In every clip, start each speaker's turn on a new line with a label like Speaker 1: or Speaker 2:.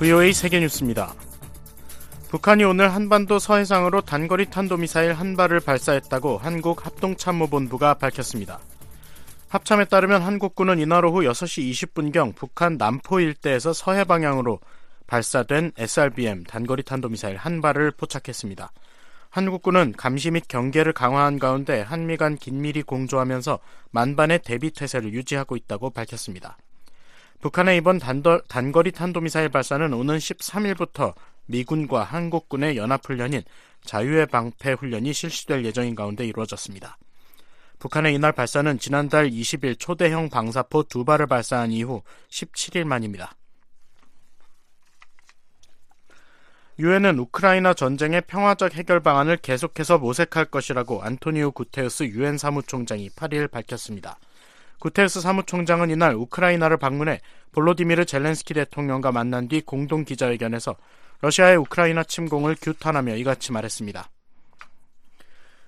Speaker 1: VOA 세계뉴스입니다. 북한이 오늘 한반도 서해상으로 단거리 탄도미사일 한 발을 발사했다고 한국 합동참모본부가 밝혔습니다. 합참에 따르면 한국군은 이날 오후 6시 20분경 북한 남포 일대에서 서해 방향으로 발사된 SRBM 단거리 탄도미사일 한 발을 포착했습니다. 한국군은 감시 및 경계를 강화한 가운데 한미 간 긴밀히 공조하면서 만반의 대비 태세를 유지하고 있다고 밝혔습니다. 북한의 이번 단도, 단거리 탄도미사일 발사는 오는 13일부터 미군과 한국군의 연합훈련인 자유의 방패 훈련이 실시될 예정인 가운데 이루어졌습니다. 북한의 이날 발사는 지난달 20일 초대형 방사포 두 발을 발사한 이후 17일 만입니다. 유엔은 우크라이나 전쟁의 평화적 해결 방안을 계속해서 모색할 것이라고 안토니오 구테우스 유엔 사무총장이 8일 밝혔습니다. 구테우스 사무총장은 이날 우크라이나를 방문해 볼로디미르 젤렌스키 대통령과 만난 뒤 공동 기자회견에서 러시아의 우크라이나 침공을 규탄하며 이같이 말했습니다.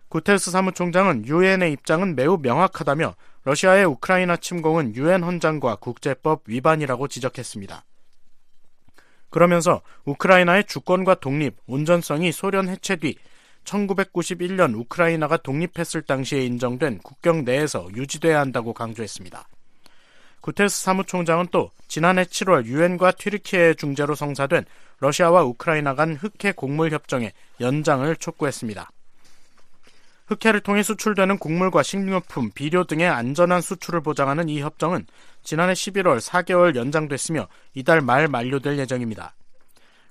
Speaker 1: 구테우스 사무총장은 유엔의 입장은 매우 명확하다며 러시아의 우크라이나 침공은 유엔 헌장과 국제법 위반이라고 지적했습니다. 그러면서 우크라이나의 주권과 독립, 온전성이 소련 해체 뒤 1991년 우크라이나가 독립했을 당시에 인정된 국경 내에서 유지돼야 한다고 강조했습니다. 구테스 사무총장은 또 지난해 7월 유엔과 튀르키예의 중재로 성사된 러시아와 우크라이나 간 흑해 곡물 협정의 연장을 촉구했습니다. 흑해를 통해 수출되는 곡물과 식료품, 비료 등의 안전한 수출을 보장하는 이 협정은 지난해 11월 4개월 연장됐으며 이달 말 만료될 예정입니다.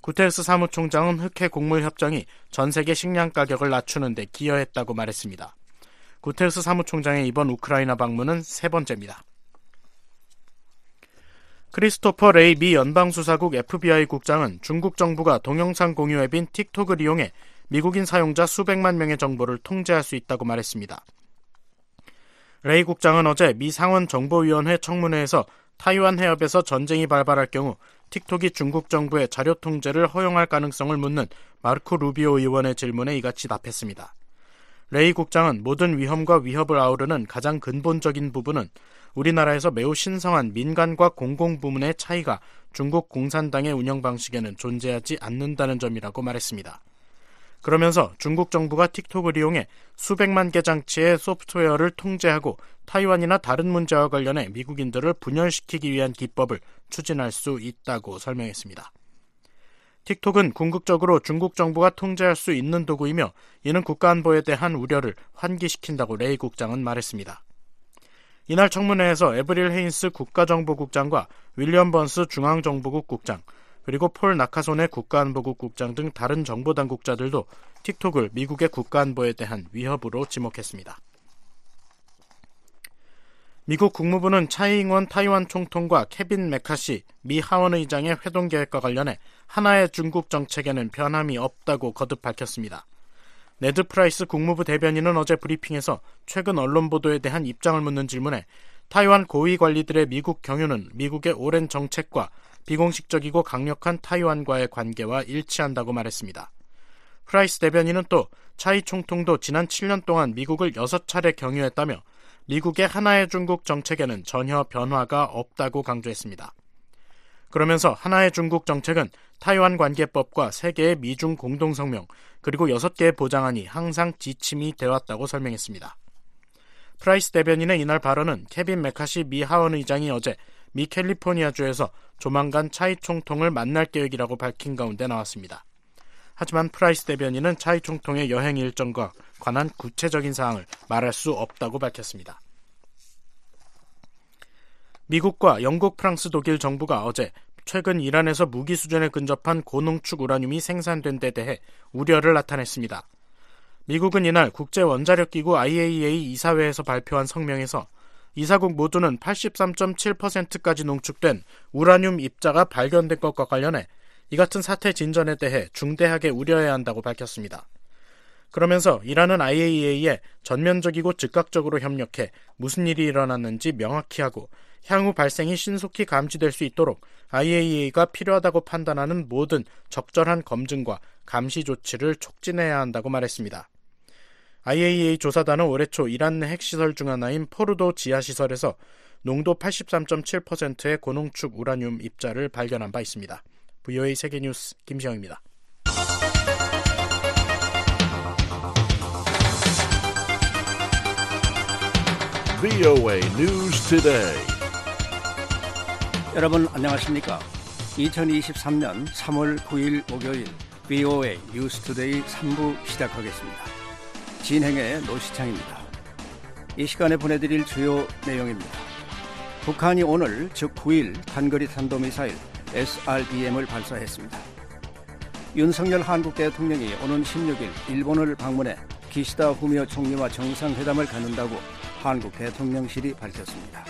Speaker 1: 구테스 사무총장은 흑해 곡물 협정이 전 세계 식량 가격을 낮추는 데 기여했다고 말했습니다. 구테흐스 사무총장의 이번 우크라이나 방문은 세 번째입니다. 크리스토퍼 레이 미 연방수사국 FBI 국장은 중국 정부가 동영상 공유 앱인 틱톡을 이용해 미국인 사용자 수백만 명의 정보를 통제할 수 있다고 말했습니다. 레이 국장은 어제 미 상원 정보위원회 청문회에서 타이완 해협에서 전쟁이 발발할 경우 틱톡이 중국 정부의 자료 통제를 허용할 가능성을 묻는 마르코 루비오 의원의 질문에 이같이 답했습니다. 레이 국장은 모든 위험과 위협을 아우르는 가장 근본적인 부분은 우리나라에서 매우 신성한 민간과 공공부문의 차이가 중국 공산당의 운영 방식에는 존재하지 않는다는 점이라고 말했습니다. 그러면서 중국 정부가 틱톡을 이용해 수백만 개 장치의 소프트웨어를 통제하고 타이완이나 다른 문제와 관련해 미국인들을 분열시키기 위한 기법을 추진할 수 있다고 설명했습니다. 틱톡은 궁극적으로 중국 정부가 통제할 수 있는 도구이며 이는 국가안보에 대한 우려를 환기시킨다고 레이 국장은 말했습니다. 이날 청문회에서 에브릴 헤인스 국가정보국장과 윌리엄 번스 중앙정보국 국장, 그리고 폴 나카손의 국가안보국 국장 등 다른 정보 당국자들도 틱톡을 미국의 국가안보에 대한 위협으로 지목했습니다. 미국 국무부는 차이잉원 타이완 총통과 케빈 매카시 미 하원 의장의 회동 계획과 관련해 하나의 중국 정책에는 변함이 없다고 거듭 밝혔습니다. 네드 프라이스 국무부 대변인은 어제 브리핑에서 최근 언론 보도에 대한 입장을 묻는 질문에 타이완 고위 관리들의 미국 경유는 미국의 오랜 정책과 비공식적이고 강력한 타이완과의 관계와 일치한다고 말했습니다. 프라이스 대변인은 또 차이 총통도 지난 7년 동안 미국을 6차례 경유했다며 미국의 하나의 중국 정책에는 전혀 변화가 없다고 강조했습니다. 그러면서 하나의 중국 정책은 타이완 관계법과 세 개의 미중 공동성명 그리고 6개의 보장안이 항상 지침이 되었다고 설명했습니다. 프라이스 대변인의 이날 발언은 케빈 매카시 미 하원 의장이 어제 미 캘리포니아주에서 조만간 차이 총통을 만날 계획이라고 밝힌 가운데 나왔습니다. 하지만 프라이스 대변인은 차이 총통의 여행 일정과 관한 구체적인 사항을 말할 수 없다고 밝혔습니다. 미국과 영국, 프랑스, 독일 정부가 어제 최근 이란에서 무기 수준에 근접한 고농축 우라늄이 생산된 데 대해 우려를 나타냈습니다. 미국은 이날 국제 원자력 기구 IAEA 이사회에서 발표한 성명에서 이사국 모두는 83.7%까지 농축된 우라늄 입자가 발견된 것과 관련해 이 같은 사태 진전에 대해 중대하게 우려해야 한다고 밝혔습니다. 그러면서 이란은 IAEA에 전면적이고 즉각적으로 협력해 무슨 일이 일어났는지 명확히 하고 향후 발생이 신속히 감지될 수 있도록 IAEA가 필요하다고 판단하는 모든 적절한 검증과 감시 조치를 촉진해야 한다고 말했습니다. IAEA 조사단은 올해 초 이란 내 핵시설 중 하나인 포르도 지하시설에서 농도 83.7%의 고농축 우라늄 입자를 발견한 바 있습니다.
Speaker 2: VOA 세계뉴스 김시영입니다.
Speaker 3: VOA News Today.
Speaker 4: 여러분 안녕하십니까? 2023년 3월 9일 목요일 VOA 뉴스 Today 3부 시작하겠습니다. 진행의 노시창입니다. 이 시간에 보내드릴 주요 내용입니다. 북한이 오늘 즉 9일 단거리 탄도미사일 SRBM을 발사했습니다. 윤석열 한국 대통령이 오는 16일 일본을 방문해 기시다 후미오 총리와 정상회담을 갖는다고 한국 대통령실이 밝혔습니다.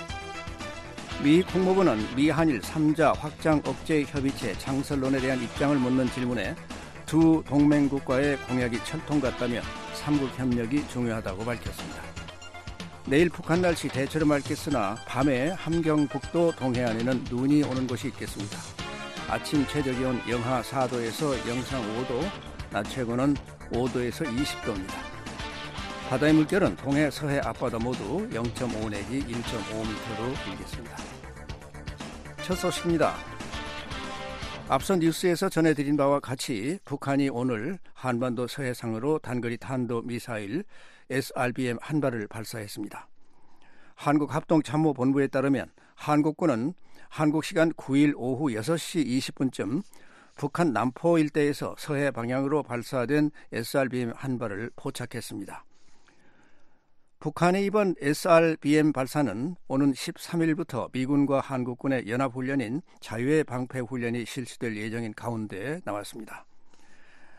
Speaker 4: 미 국무부는 미한일 3자 확장 억제 협의체 창설론에 대한 입장을 묻는 질문에 두 동맹국과의 공약이 철통 같다며 삼국 협력이 중요하다고 밝혔습니다. 내일 북한 날씨 대체로 맑겠으나 밤에 함경북도 동해안에는 눈이 오는 곳이 있겠습니다. 아침 최저 기온 영하 4도에서 영상 5도, 낮 최고는 5도에서 20도입니다. 바다의 물결은 동해 서해 앞바다 모두 0.5 내지 1.5m로 일겠습니다. 첫 소식입니다. 앞서 뉴스에서 전해드린 바와 같이 북한이 오늘 한반도 서해상으로 단거리 탄도 미사일 SRBM 한 발을 발사했습니다. 한국합동참모본부에 따르면 한국군은 한국 시간 9일 오후 6시 20분쯤 북한 남포 일대에서 서해 방향으로 발사된 SRBM 한 발을 포착했습니다. 북한의 이번 SRBM 발사는 오는 13일부터 미군과 한국군의 연합훈련인 자유의 방패 훈련이 실시될 예정인 가운데 나왔습니다.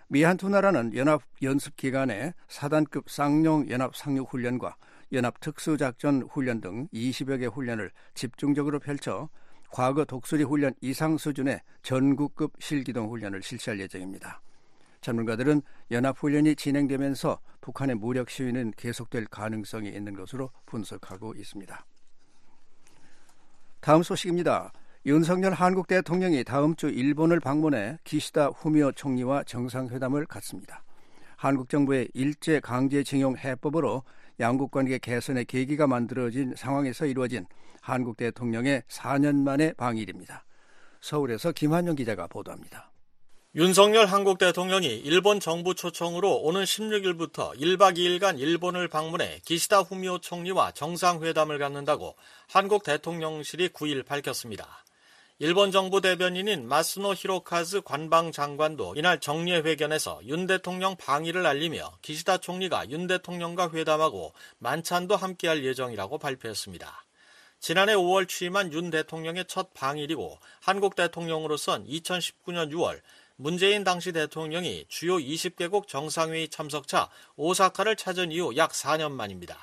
Speaker 4: 미한 두 나라는 연합 연습 기간에 사단급 쌍용 연합 상륙 훈련과 연합 특수작전 훈련 등 20여 개 훈련을 집중적으로 펼쳐 과거 독수리 훈련 이상 수준의 전국급 실기동 훈련을 실시할 예정입니다. 전문가들은 연합훈련이 진행되면서 북한의 무력 시위는 계속될 가능성이 있는 것으로 분석하고 있습니다. 다음 소식입니다. 윤석열 한국 대통령이 다음 주 일본을 방문해 기시다 후미오 총리와 정상회담을 갖습니다. 한국 정부의 일제 강제징용 해법으로 양국 관계 개선의 계기가 만들어진 상황에서 이루어진 한국 대통령의 4년 만의 방일입니다. 서울에서 김한영 기자가 보도합니다.
Speaker 5: 윤석열 한국 대통령이 일본 정부 초청으로 오는 16일부터 1박 2일간 일본을 방문해 기시다 후미오 총리와 정상회담을 갖는다고 한국 대통령실이 9일 밝혔습니다. 일본 정부 대변인인 마스노 히로카즈 관방 장관도 이날 정례회견에서 윤 대통령 방위를 알리며 기시다 총리가 윤 대통령과 회담하고 만찬도 함께할 예정이라고 발표했습니다. 지난해 5월 취임한 윤 대통령의 첫 방일이고 한국 대통령으로선 2019년 6월 문재인 당시 대통령이 주요 20개국 정상회의 참석차 오사카를 찾은 이후 약 4년 만입니다.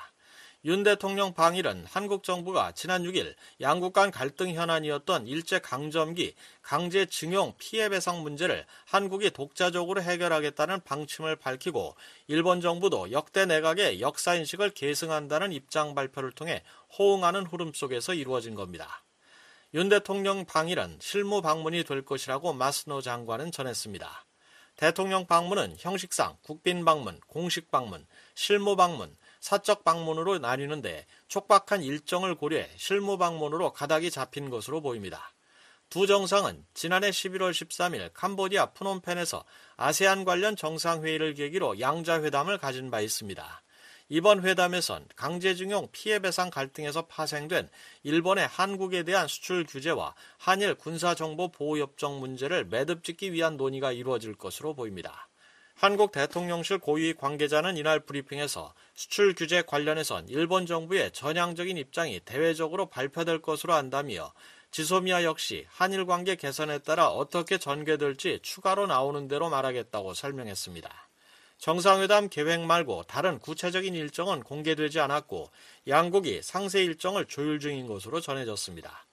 Speaker 5: 윤 대통령 방일은 한국 정부가 지난 6일 양국 간 갈등 현안이었던 일제 강점기 강제 징용 피해 배상 문제를 한국이 독자적으로 해결하겠다는 방침을 밝히고 일본 정부도 역대 내각의 역사 인식을 계승한다는 입장 발표를 통해 호응하는 흐름 속에서 이루어진 겁니다. 윤 대통령 방일은 실무 방문이 될 것이라고 마스노 장관은 전했습니다. 대통령 방문은 형식상 국빈 방문, 공식 방문, 실무 방문, 사적 방문으로 나뉘는데 촉박한 일정을 고려해 실무 방문으로 가닥이 잡힌 것으로 보입니다. 두 정상은 지난해 11월 13일 캄보디아 프놈펜에서 아세안 관련 정상회의를 계기로 양자회담을 가진 바 있습니다. 이번 회담에선 강제징용 피해배상 갈등에서 파생된 일본의 한국에 대한 수출 규제와 한일 군사정보 보호협정 문제를 매듭짓기 위한 논의가 이루어질 것으로 보입니다. 한국 대통령실 고위 관계자는 이날 브리핑에서 수출 규제 관련해선 일본 정부의 전향적인 입장이 대외적으로 발표될 것으로 안다며 지소미아 역시 한일 관계 개선에 따라 어떻게 전개될지 추가로 나오는 대로 말하겠다고 설명했습니다. 정상회담 계획 말고 다른 구체적인 일정은 공개되지 않았고 양국이 상세 일정을 조율 중인 것으로 전해졌습니다.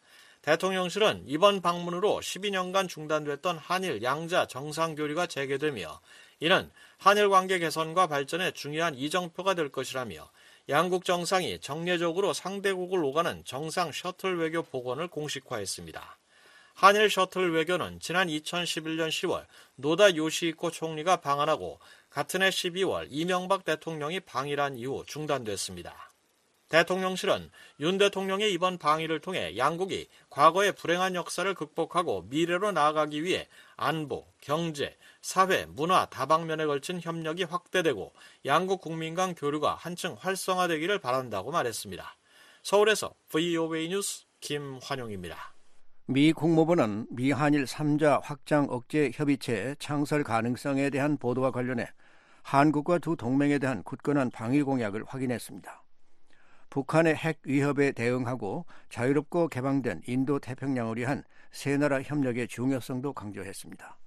Speaker 5: 대통령실은 이번 방문으로 12년간 중단됐던 한일 양자 정상교류가 재개되며 이는 한일 관계 개선과 발전에 중요한 이정표가 될 것이라며 양국 정상이 정례적으로 상대국을 오가는 정상 셔틀 외교 복원을 공식화했습니다. 한일 셔틀 외교는 지난 2011년 10월 노다 요시히코 총리가 방한하고 같은 해 12월 이명박 대통령이 방일한 이후 중단됐습니다. 대통령실은 윤 대통령의 이번 방위를 통해 양국이 과거의 불행한 역사를 극복하고 미래로 나아가기 위해 안보, 경제, 사회, 문화 다방면에 걸친 협력이 확대되고 양국 국민 간 교류가 한층 활성화되기를 바란다고 말했습니다. 서울에서 VOA 뉴스 김환용입니다.
Speaker 4: 미 국무부는 미 한일 3자 확장 억제 협의체 창설 가능성에 대한 보도와 관련해 한국과 두 동맹에 대한 굳건한 방위 공약을 확인했습니다. 북한의 핵 위협에 대응하고 자유롭고 개방된 인도 태평양을 위한 세 나라 협력의 중요성도 강조했습니다.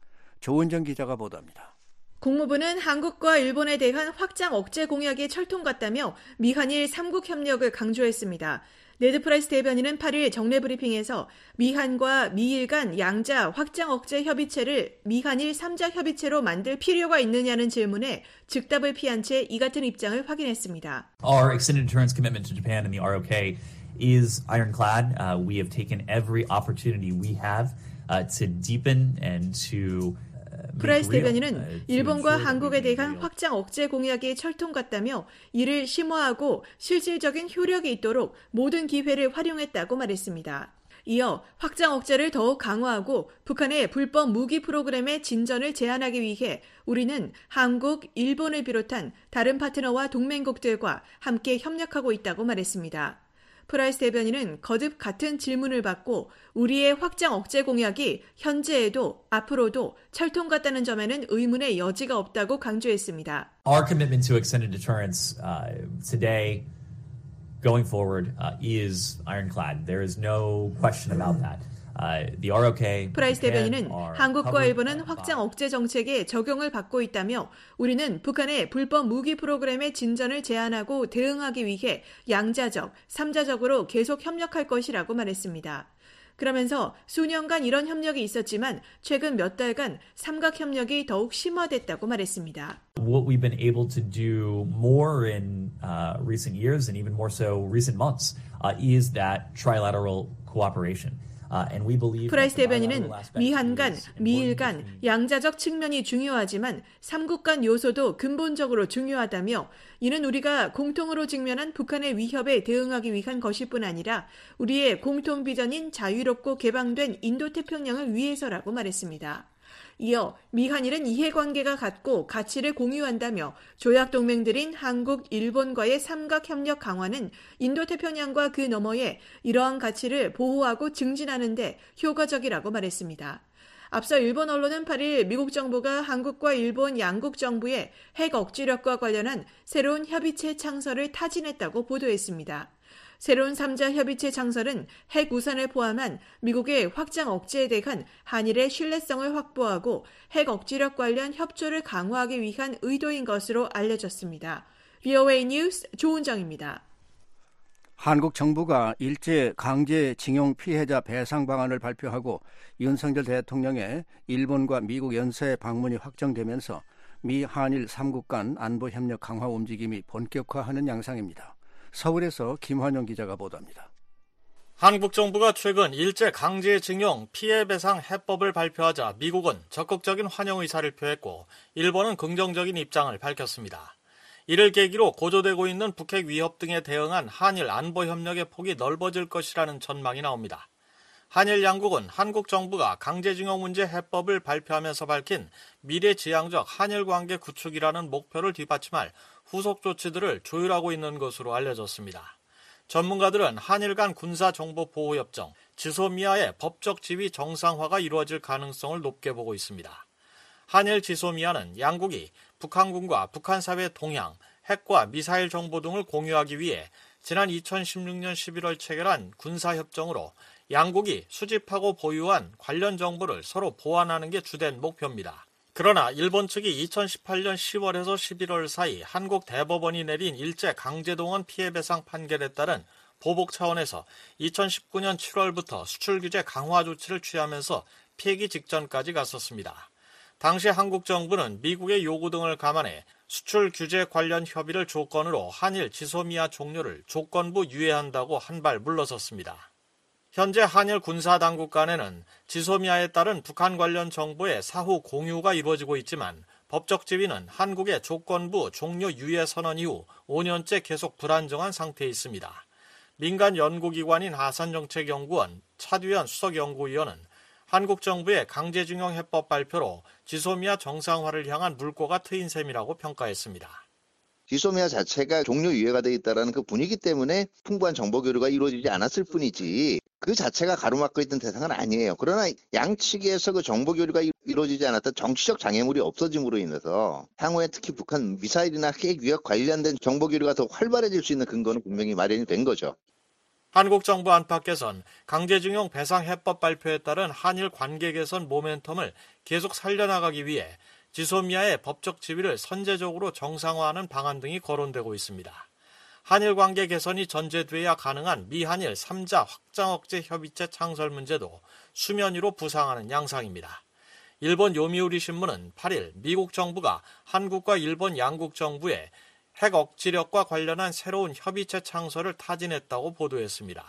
Speaker 4: 조은정 기자가 보도합니다.
Speaker 6: 국무부는 한국과 일본에 대한 확장 억제 공약이 철통 같다며 미한일 3국 협력을 강조했습니다. 네드 프라이스 대변인은 8일 정례 브리핑에서 미한과 미일 간 양자 확장 억제 협의체를 미한일 3자 협의체로 만들 필요가 있느냐는 질문에 즉답을 피한 채 이 같은 입장을 확인했습니다.
Speaker 7: Our extended deterrence commitment to Japan and the ROK is ironclad. Uh, we have taken every opportunity we have uh, to deepen and to
Speaker 6: 프라이스 대변인은 일본과 한국에 대한 확장 억제 공약이 철통 같다며 이를 심화하고 실질적인 효력이 있도록 모든 기회를 활용했다고 말했습니다. 이어 확장 억제를 더욱 강화하고 북한의 불법 무기 프로그램의 진전을 제한하기 위해 우리는 한국, 일본을 비롯한 다른 파트너와 동맹국들과 함께 협력하고 있다고 말했습니다. 프라이스 대변인은 거듭 같은 질문을 받고 우리의 확장 억제 공약이 현재에도 앞으로도 철통 같다는 점에는 의문의 여지가 없다고 강조했습니다.
Speaker 7: Our commitment to extended deterrence uh, today going forward uh, is ironclad. There is no question about that. Uh,
Speaker 6: 프라이스 대변인은 한국과 일본은 확장 억제 정책에 적용을 받고 있다며 우리는 북한의 불법 무기 프로그램의 진전을 제한하고 대응하기 위해 양자적, 삼자적으로 계속 협력할 것이라고 말했습니다. 그러면서 수년간 이런 협력이 있었지만 최근 몇 달간 삼각 협력이 더욱 심화됐다고 말했습니다.
Speaker 7: What we've been able to do more in uh, recent years and even more so recent months uh, is that trilateral cooperation.
Speaker 6: 프라이스 대변인은 미한 간, 미일 간 양자적 측면이 중요하지만 삼국 간 요소도 근본적으로 중요하다며 이는 우리가 공통으로 직면한 북한의 위협에 대응하기 위한 것일 뿐 아니라 우리의 공통 비전인 자유롭고 개방된 인도 태평양을 위해서라고 말했습니다. 이어 미한일은 이해관계가 같고 가치를 공유한다며 조약 동맹들인 한국, 일본과의 삼각 협력 강화는 인도 태평양과 그 너머에 이러한 가치를 보호하고 증진하는 데 효과적이라고 말했습니다. 앞서 일본 언론은 8일 미국 정부가 한국과 일본 양국 정부의 핵 억지력과 관련한 새로운 협의체 창설을 타진했다고 보도했습니다. 새로운 3자 협의체 창설은 핵 우산을 포함한 미국의 확장 억제에 대한 한일의 신뢰성을 확보하고 핵 억지력 관련 협조를 강화하기 위한 의도인 것으로 알려졌습니다. VOA 뉴스 조은정입니다.
Speaker 4: 한국 정부가 일제 강제 징용 피해자 배상 방안을 발표하고 윤석열 대통령의 일본과 미국 연쇄 방문이 확정되면서 미 한일 3국 간 안보 협력 강화 움직임이 본격화하는 양상입니다. 서울에서 김환영 기자가 보도합니다.
Speaker 5: 한국 정부가 최근 일제 강제징용 피해배상 해법을 발표하자 미국은 적극적인 환영 의사를 표했고 일본은 긍정적인 입장을 밝혔습니다. 이를 계기로 고조되고 있는 북핵 위협 등에 대응한 한일 안보 협력의 폭이 넓어질 것이라는 전망이 나옵니다. 한일 양국은 한국 정부가 강제징용 문제 해법을 발표하면서 밝힌 미래지향적 한일 관계 구축이라는 목표를 뒷받침할 후속 조치들을 조율하고 있는 것으로 알려졌습니다. 전문가들은 한일 간 군사정보보호협정, 지소미아의 법적 지위 정상화가 이루어질 가능성을 높게 보고 있습니다. 한일 지소미아는 양국이 북한군과 북한 사회 동향, 핵과 미사일 정보 등을 공유하기 위해 지난 2016년 11월 체결한 군사협정으로 양국이 수집하고 보유한 관련 정보를 서로 보완하는 게 주된 목표입니다. 그러나 일본 측이 2018년 10월에서 11월 사이 한국 대법원이 내린 일제 강제동원 피해배상 판결에 따른 보복 차원에서 2019년 7월부터 수출 규제 강화 조치를 취하면서 폐기 직전까지 갔었습니다. 당시 한국 정부는 미국의 요구 등을 감안해 수출 규제 관련 협의를 조건으로 한일 지소미아 종료를 조건부 유예한다고 한 발 물러섰습니다. 현재 한일 군사당국 간에는 지소미아에 따른 북한 관련 정보의 사후 공유가 이루어지고 있지만 법적 지위는 한국의 조건부 종료 유예 선언 이후 5년째 계속 불안정한 상태에 있습니다. 민간 연구기관인 하산정책연구원 차두현 수석연구위원은 한국 정부의 강제징용 해법 발표로 지소미아 정상화를 향한 물꼬가 트인 셈이라고 평가했습니다.
Speaker 8: 지소미아 자체가 종료 유예가 돼 있다라는 그 분위기 때문에 풍부한 정보 교류가 이루어지지 않았을 뿐이지 그 자체가 가로막고 있던 대상은 아니에요. 그러나 양측에서 그 정보 교류가 이루어지지 않았던 정치적 장애물이 없어짐으로 인해서 향후에 특히 북한 미사일이나 핵 위협 관련된 정보 교류가 더 활발해질 수 있는 근거는 분명히 마련이 된 거죠.
Speaker 5: 한국 정부 안팎에선 강제징용 배상 해법 발표에 따른 한일 관계 개선 모멘텀을 계속 살려나가기 위해 지소미아의 법적 지위를 선제적으로 정상화하는 방안 등이 거론되고 있습니다. 한일 관계 개선이 전제돼야 가능한 미한일 3자 확장 억제 협의체 창설 문제도 수면 위로 부상하는 양상입니다. 일본 요미우리 신문은 8일 미국 정부가 한국과 일본 양국 정부에 핵 억지력과 관련한 새로운 협의체 창설을 타진했다고 보도했습니다.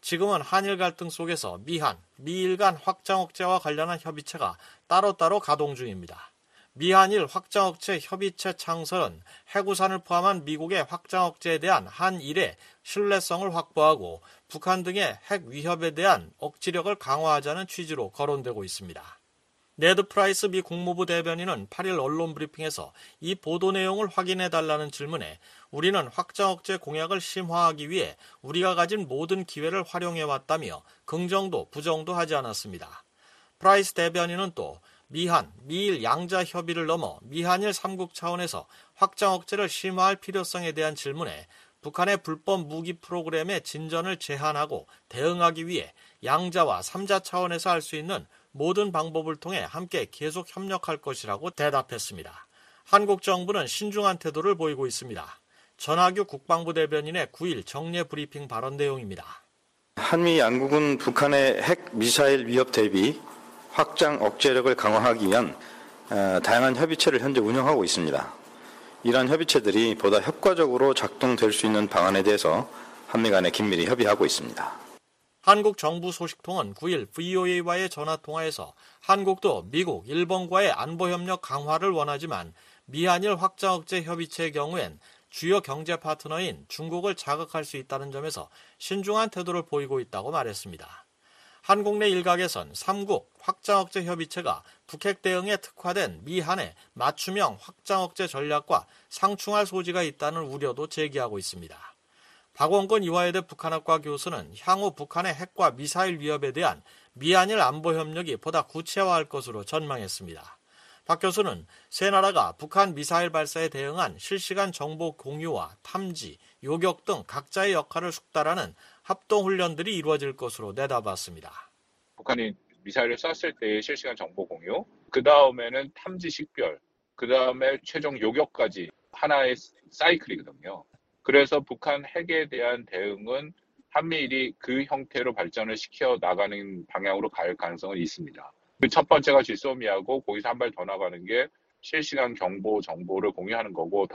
Speaker 5: 지금은 한일 갈등 속에서 미한, 미일 간 확장 억제와 관련한 협의체가 따로따로 가동 중입니다. 미한일 확장 억제 협의체 창설은 핵우산을 포함한 미국의 확장 억제에 대한 한일의 신뢰성을 확보하고 북한 등의 핵 위협에 대한 억지력을 강화하자는 취지로 거론되고 있습니다. 네드 프라이스 미 국무부 대변인은 8일 언론 브리핑에서 이 보도 내용을 확인해 달라는 질문에 우리는 확장 억제 공약을 심화하기 위해 우리가 가진 모든 기회를 활용해 왔다며 긍정도 부정도 하지 않았습니다. 프라이스 대변인은 또 미한, 미일 양자 협의를 넘어 미한일 3국 차원에서 확장 억제를 심화할 필요성에 대한 질문에 북한의 불법 무기 프로그램의 진전을 제한하고 대응하기 위해 양자와 3자 차원에서 할 수 있는 모든 방법을 통해 함께 계속 협력할 것이라고 대답했습니다. 한국 정부는 신중한 태도를 보이고 있습니다. 전하규 국방부 대변인의 9일 정례 브리핑 발언 내용입니다.
Speaker 9: 한미 양국은 북한의 핵 미사일 위협 대비 확장 억제력을 강화하기 위한 어, 다양한 협의체를 현재 운영하고 있습니다. 이러한 협의체들이 보다 효과적으로 작동될 수 있는 방안에 대해서 한미 간에 긴밀히 협의하고 있습니다.
Speaker 5: 한국 정부 소식통은 9일 VOA와의 전화 통화에서 한국도 미국, 일본과의 안보 협력 강화를 원하지만 미한일 확장 억제 협의체의 경우엔 주요 경제 파트너인 중국을 자극할 수 있다는 점에서 신중한 태도를 보이고 있다고 말했습니다. 한국 내 일각에선 3국 확장 억제 협의체가 북핵 대응에 특화된 미한의 맞춤형 확장 억제 전략과 상충할 소지가 있다는 우려도 제기하고 있습니다. 박원건 이화여대 북한학과 교수는 향후 북한의 핵과 미사일 위협에 대한 미한일 안보 협력이 보다 구체화할 것으로 전망했습니다. 박 교수는 세 나라가 북한 미사일 발사에 대응한 실시간 정보 공유와 탐지, 요격 등 각자의 역할을 숙달하는 합동 훈련들이 이루어질 것으로 내다봤습니다.
Speaker 10: 북한이 미사일을 쐈을 때의 실시간 정보 공유, 그 다음에는 탐지 식별, 그 다음에 최종 요격까지 하나의 사이클이거든요. 그래서 북한 핵에 대한 대응은 한미일이 그 형태로 발전을 시켜 나가는 방향으로 갈 가능성은 있습니다. 그 첫 번째가 질소미하고 거기서 한 발 더 나가는 게 실시간 정보 정보를 공유하는 거고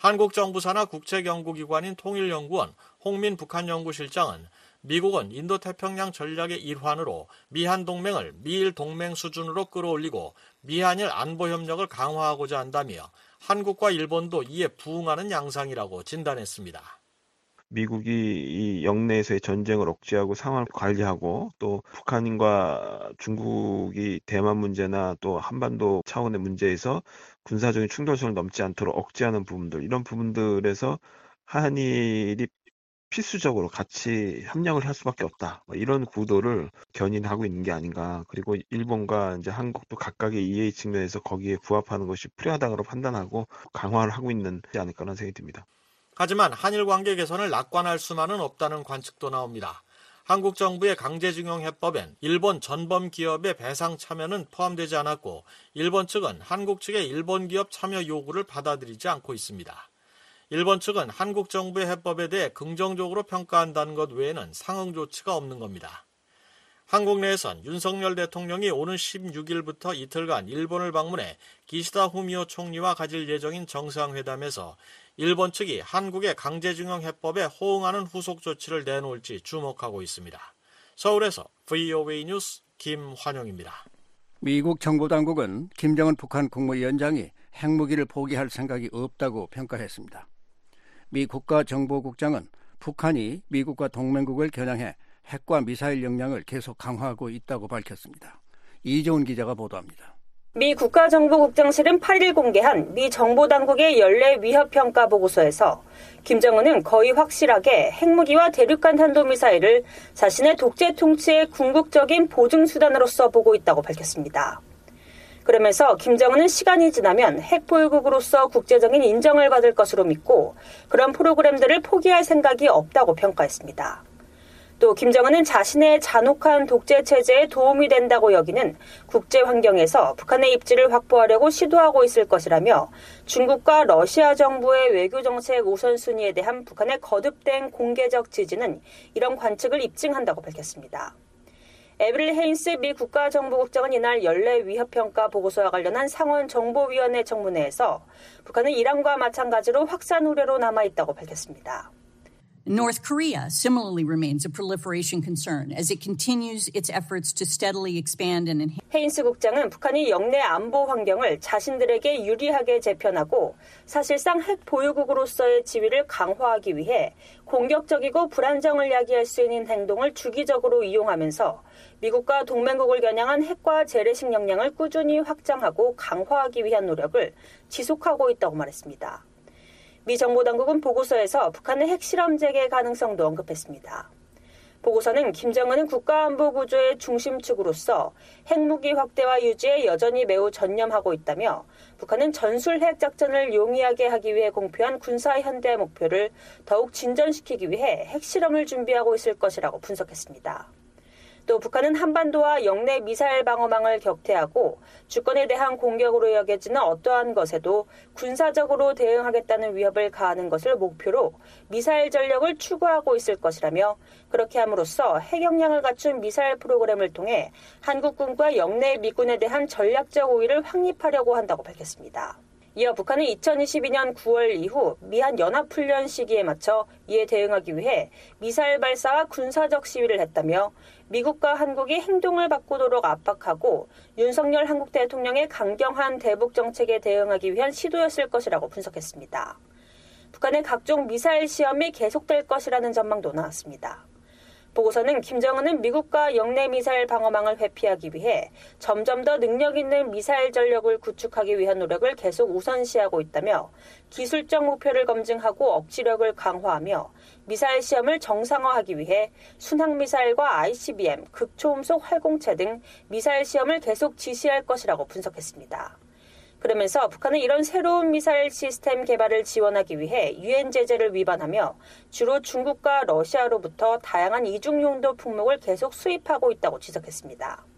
Speaker 5: 한국 정부 산하 국책연구기관인 통일연구원 홍민 북한연구실장은 미국은 인도태평양 전략의 일환으로 미한 동맹을 미일 동맹 수준으로 끌어올리고 미한일 안보 협력을 강화하고자 한다며 한국과 일본도 이에 부응하는 양상이라고 진단했습니다.
Speaker 11: 미국이 이 영내에서의 전쟁을 억제하고 상황을 관리하고 또 북한과 중국이 대만 문제나 또 한반도 차원의 문제에서 군사적인 충돌성을 넘지 않도록 억제하는 부분들 이런 부분들에서 한일이 필수적으로 같이 협력을 할 수밖에 없다. 뭐 이런 구도를 견인하고 있는 게 아닌가. 그리고 일본과 이제 한국도 각각의 이해 측면에서 거기에 부합하는 것이 필요하다고 판단하고 강화를 하고 있는 지 않을까라는 생각이 듭니다.
Speaker 5: 하지만 한일 관계 개선을 낙관할 수만은 없다는 관측도 나옵니다. 한국 정부의 강제징용 해법엔 일본 전범 기업의 배상 참여는 포함되지 않았고 일본 측은 한국 측의 일본 기업 참여 요구를 받아들이지 않고 있습니다. 일본 측은 한국 정부의 해법에 대해 긍정적으로 평가한다는 것 외에는 상응 조치가 없는 겁니다. 한국 내에선 윤석열 대통령이 오는 16일부터 이틀간 일본을 방문해 기시다 후미오 총리와 가질 예정인 정상회담에서 일본 측이 한국의 강제징용 해법에 호응하는 후속 조치를 내놓을지 주목하고 있습니다. 서울에서 VOA 뉴스 김환영입니다.
Speaker 4: 미국 정보당국은 김정은 북한 국무위원장이 핵무기를 포기할 생각이 없다고 평가했습니다. 미 국가정보국장은 북한이 미국과 동맹국을 겨냥해 핵과 미사일 역량을 계속 강화하고 있다고 밝혔습니다. 이재훈 기자가 보도합니다.
Speaker 12: 미 국가정보국장실은 8일 공개한 미 정보당국의 연례 위협평가 보고서에서 김정은은 거의 확실하게 핵무기와 대륙간 탄도미사일을 자신의 독재 통치의 궁극적인 보증수단으로서 보고 있다고 밝혔습니다. 그러면서 김정은은 시간이 지나면 핵보유국으로서 국제적인 인정을 받을 것으로 믿고 그런 프로그램들을 포기할 생각이 없다고 평가했습니다. 또 김정은은 자신의 잔혹한 독재 체제에 도움이 된다고 여기는 국제 환경에서 북한의 입지를 확보하려고 시도하고 있을 것이라며 중국과 러시아 정부의 외교 정책 우선순위에 대한 북한의 거듭된 공개적 지지는 이런 관측을 입증한다고 밝혔습니다. 에브릴 헤인스 미 국가정보국장은 이날 연례 위협평가 보고서와 관련한 상원 정보위원회 청문회에서 북한은 이란과 마찬가지로 확산 우려로 남아있다고 밝혔습니다.
Speaker 13: North Korea similarly remains a proliferation concern as it continues its efforts to steadily expand and enhance.
Speaker 12: 헤인스 국장은 북한이 영내 안보 환경을 자신들에게 유리하게 재편하고 사실상 핵 보유국으로서의 지위를 강화하기 위해 공격적이고 불안정을 야기할 수 있는 행동을 주기적으로 이용하면서 미국과 동맹국을 겨냥한 핵과 재래식 역량을 꾸준히 확장하고 강화하기 위한 노력을 지속하고 있다고 말했습니다. 미 정보당국은 보고서에서 북한의 핵실험 재개 가능성도 언급했습니다. 보고서는 김정은은 국가안보 구조의 중심축으로서 핵무기 확대와 유지에 여전히 매우 전념하고 있다며 북한은 전술 핵 작전을 용이하게 하기 위해 공표한 군사 현대 목표를 더욱 진전시키기 위해 핵실험을 준비하고 있을 것이라고 분석했습니다. 또 북한은 한반도와 영내 미사일 방어망을 격퇴하고 주권에 대한 공격으로 여겨지는 어떠한 것에도 군사적으로 대응하겠다는 위협을 가하는 것을 목표로 미사일 전력을 추구하고 있을 것이라며 그렇게 함으로써 핵역량을 갖춘 미사일 프로그램을 통해 한국군과 영내 미군에 대한 전략적 우위를 확립하려고 한다고 밝혔습니다. 이어 북한은 2022년 9월 이후 미한 연합훈련 시기에 맞춰 이에 대응하기 위해 미사일 발사와 군사적 시위를 했다며 미국과 한국이 행동을 바꾸도록 압박하고 윤석열 한국 대통령의 강경한 대북 정책에 대응하기 위한 시도였을 것이라고 분석했습니다. 북한의 각종 미사일 시험이 계속될 것이라는 전망도 나왔습니다. 보고서는 김정은은 미국과 영내 미사일 방어망을 회피하기 위해 점점 더 능력 있는 미사일 전력을 구축하기 위한 노력을 계속 우선시하고 있다며 기술적 목표를 검증하고 억지력을 강화하며 미사일 시험을 정상화하기 위해 순항미사일과 ICBM, 극초음속 활공체 등 미사일 시험을 계속 지시할 것이라고 분석했습니다. 그러면서 북한은 이런 새로운 미사일 시스템 개발을 지원하기 위해 유엔 제재를 위반하며 주로 중국과 러시아로부터 다양한 이중 용도 품목을 계속 수입하고 있다고 지적했습니다.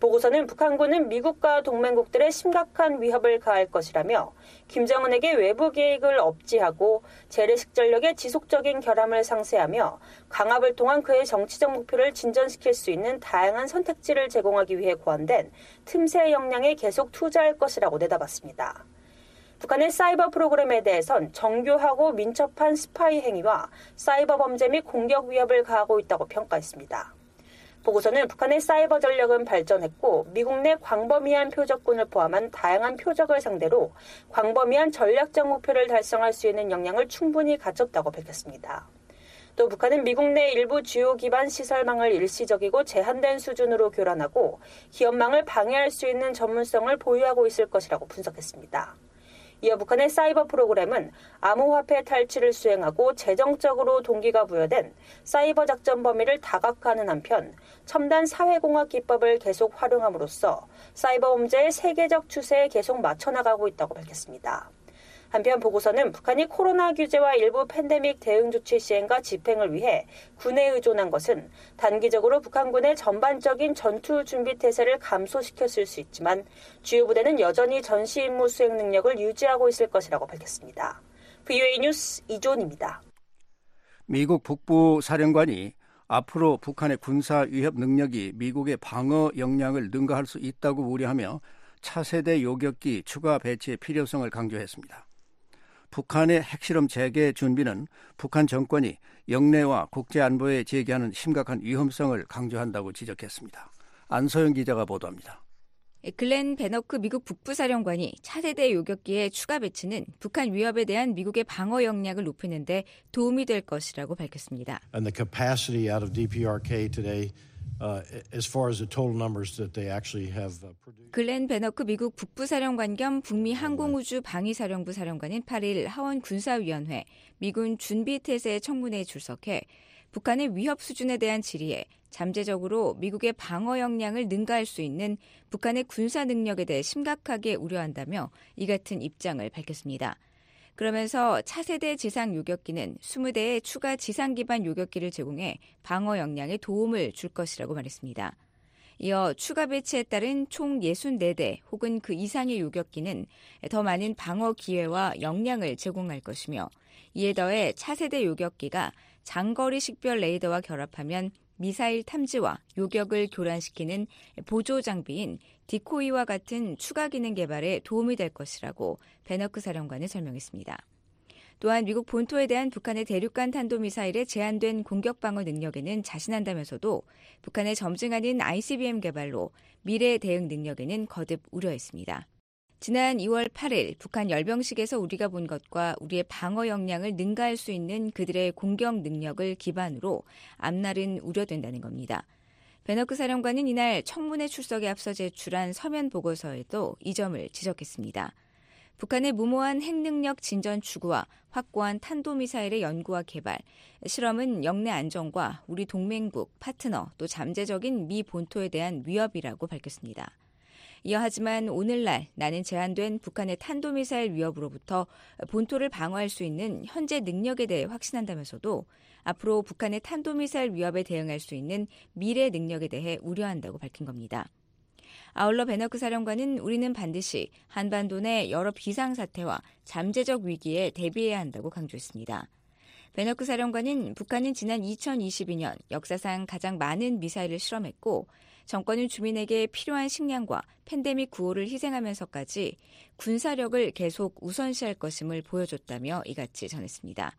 Speaker 12: 보고서는 북한군은 미국과 동맹국들의 심각한 위협을 가할 것이라며 김정은에게 외부 계획을 억지하고 재래식 전력의 지속적인 결함을 상쇄하며 강압을 통한 그의 정치적 목표를 진전시킬 수 있는 다양한 선택지를 제공하기 위해 고안된 틈새 역량에 계속 투자할 것이라고 내다봤습니다. 북한의 사이버 프로그램에 대해선 정교하고 민첩한 스파이 행위와 사이버 범죄 및 공격 위협을 가하고 있다고 평가했습니다. 보고서는 북한의 사이버 전력은 발전했고 미국 내 광범위한 표적군을 포함한 다양한 표적을 상대로 광범위한 전략적 목표를 달성할 수 있는 역량을 충분히 갖췄다고 밝혔습니다. 또 북한은 미국 내 일부 주요 기반 시설망을 일시적이고 제한된 수준으로 교란하고 기업망을 방해할 수 있는 전문성을 보유하고 있을 것이라고 분석했습니다. 이어 북한의 사이버 프로그램은 암호화폐 탈취를 수행하고 재정적으로 동기가 부여된 사이버 작전 범위를 다각화하는 한편 첨단 사회공학 기법을 계속 활용함으로써 사이버 범죄의 세계적 추세에 계속 맞춰나가고 있다고 밝혔습니다. 한편 보고서는 북한이 코로나 규제와 일부 팬데믹 대응 조치 시행과 집행을 위해 군에 의존한 것은 단기적으로 북한군의 전반적인 전투 준비 태세를 감소시켰을 수 있지만 주요 부대는 여전히 전시 임무 수행 능력을 유지하고 있을 것이라고 밝혔습니다. VOA 뉴스 이존입니다.
Speaker 4: 미국 북부 사령관이 앞으로 북한의 군사 위협 능력이 미국의 방어 역량을 능가할 수 있다고 우려하며 차세대 요격기 추가 배치의 필요성을 강조했습니다. 북한의 핵실험 재개 준비는 북한 정권이 영내와 국제 안보에 제기하는 심각한 위험성을 강조한다고 지적했습니다. 안소영 기자가 보도합니다.
Speaker 14: 글렌 베너크 미국 북부사령관이 차세대 요격기의 추가 배치는 북한 위협에 대한 미국의 방어 역량을 높이는 데 도움이 될 것이라고 밝혔습니다.
Speaker 15: And the capacity out of DPRK today Uh, produced.
Speaker 14: 글렌 베너크 미국 북부사령관 겸 북미 항공우주 방위사령부 사령관인 8일 하원 군사위원회 미군 준비태세 청문회에 출석해 북한의 위협 수준에 대한 질의에 잠재적으로 미국의 방어 역량을 능가할 수 있는 북한의 군사 능력에 대해 심각하게 우려한다며 이 같은 입장을 밝혔습니다. 그러면서 차세대 지상 요격기는 20대의 추가 지상 기반 요격기를 제공해 방어 역량에 도움을 줄 것이라고 말했습니다. 이어 추가 배치에 따른 총 64대 혹은 그 이상의 요격기는 더 많은 방어 기회와 역량을 제공할 것이며 이에 더해 차세대 요격기가 장거리 식별 레이더와 결합하면 미사일 탐지와 요격을 교란시키는 보조 장비인 디코이와 같은 추가 기능 개발에 도움이 될 것이라고 밴허크 사령관은 설명했습니다. 또한 미국 본토에 대한 북한의 대륙간 탄도미사일의 제한된 공격 방어 능력에는 자신한다면서도 북한의 점증하는 ICBM 개발로 미래 대응 능력에는 거듭 우려했습니다. 지난 2월 8일 북한 열병식에서 우리가 본 것과 우리의 방어 역량을 능가할 수 있는 그들의 공격 능력을 기반으로 앞날은 우려된다는 겁니다. 밴허크 사령관은 이날 청문회 출석에 앞서 제출한 서면 보고서에도 이 점을 지적했습니다. 북한의 무모한 핵능력 진전 추구와 확고한 탄도미사일의 연구와 개발, 실험은 영내 안정과 우리 동맹국, 파트너 또 잠재적인 미 본토에 대한 위협이라고 밝혔습니다. 이어 하지만 오늘날 나는 제한된 북한의 탄도미사일 위협으로부터 본토를 방어할 수 있는 현재 능력에 대해 확신한다면서도 앞으로 북한의 탄도미사일 위협에 대응할 수 있는 미래 능력에 대해 우려한다고 밝힌 겁니다. 아울러 밴허크 사령관은 우리는 반드시 한반도 내 여러 비상사태와 잠재적 위기에 대비해야 한다고 강조했습니다. 밴허크 사령관은 북한은 지난 2022년 역사상 가장 많은 미사일을 실험했고 정권은 주민에게 필요한 식량과 팬데믹 구호를 희생하면서까지 군사력을 계속 우선시할 것임을 보여줬다며 이같이 전했습니다.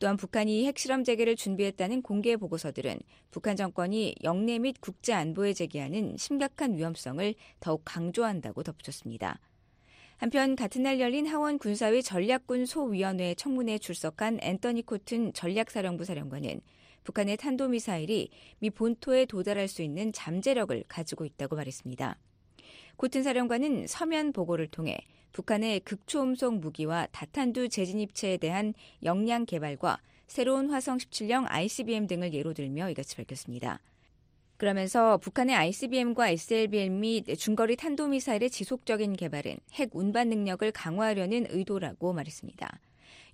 Speaker 14: 또한 북한이 핵실험 재개를 준비했다는 공개 보고서들은 북한 정권이 영내 및 국제 안보에 제기하는 심각한 위험성을 더욱 강조한다고 덧붙였습니다. 한편 같은 날 열린 하원 군사위 전략군 소위원회 청문회에 출석한 앤터니 코튼 전략사령부 사령관은 북한의 탄도미사일이 미 본토에 도달할 수 있는 잠재력을 가지고 있다고 말했습니다. 코튼 사령관은 서면 보고를 통해 북한의 극초음속 무기와 다탄두 재진입체에 대한 역량 개발과 새로운 화성 17형 ICBM 등을 예로 들며 이같이 밝혔습니다. 그러면서 북한의 ICBM과 SLBM 및 중거리 탄도미사일의 지속적인 개발은 핵 운반 능력을 강화하려는 의도라고 말했습니다.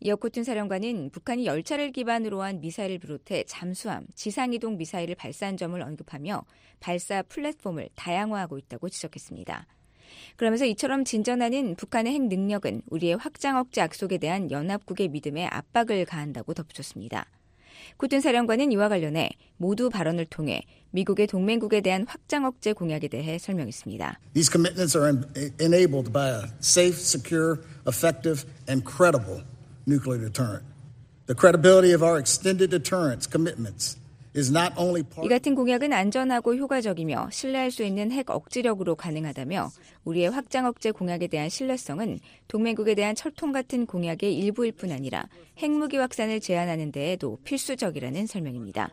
Speaker 14: 이어 코튼 사령관은 북한이 열차를 기반으로 한 미사일을 비롯해 잠수함, 지상이동 미사일을 발사한 점을 언급하며 발사 플랫폼을 다양화하고 있다고 지적했습니다. 그러면서 이처럼 진전하는 북한의 핵 능력은 우리의 확장 억제 약속에 대한 연합국의 믿음에 압박을 가한다고 덧붙였습니다. 코튼 사령관은 이와 관련해 모두 발언을 통해 미국의 동맹국에 대한 확장 억제 공약에 대해 설명했습니다.
Speaker 16: These commitments are enabled by a safe, secure, effective and credible nuclear deterrent. The credibility of our extended deterrence commitments
Speaker 14: 이 같은 공약은 안전하고 효과적이며 신뢰할 수 있는 핵 억지력으로 가능하다며 우리의 확장 억제 공약에 대한 신뢰성은 동맹국에 대한 철통 같은 공약의 일부일 뿐 아니라 핵무기 확산을 제한하는 데에도 필수적이라는 설명입니다.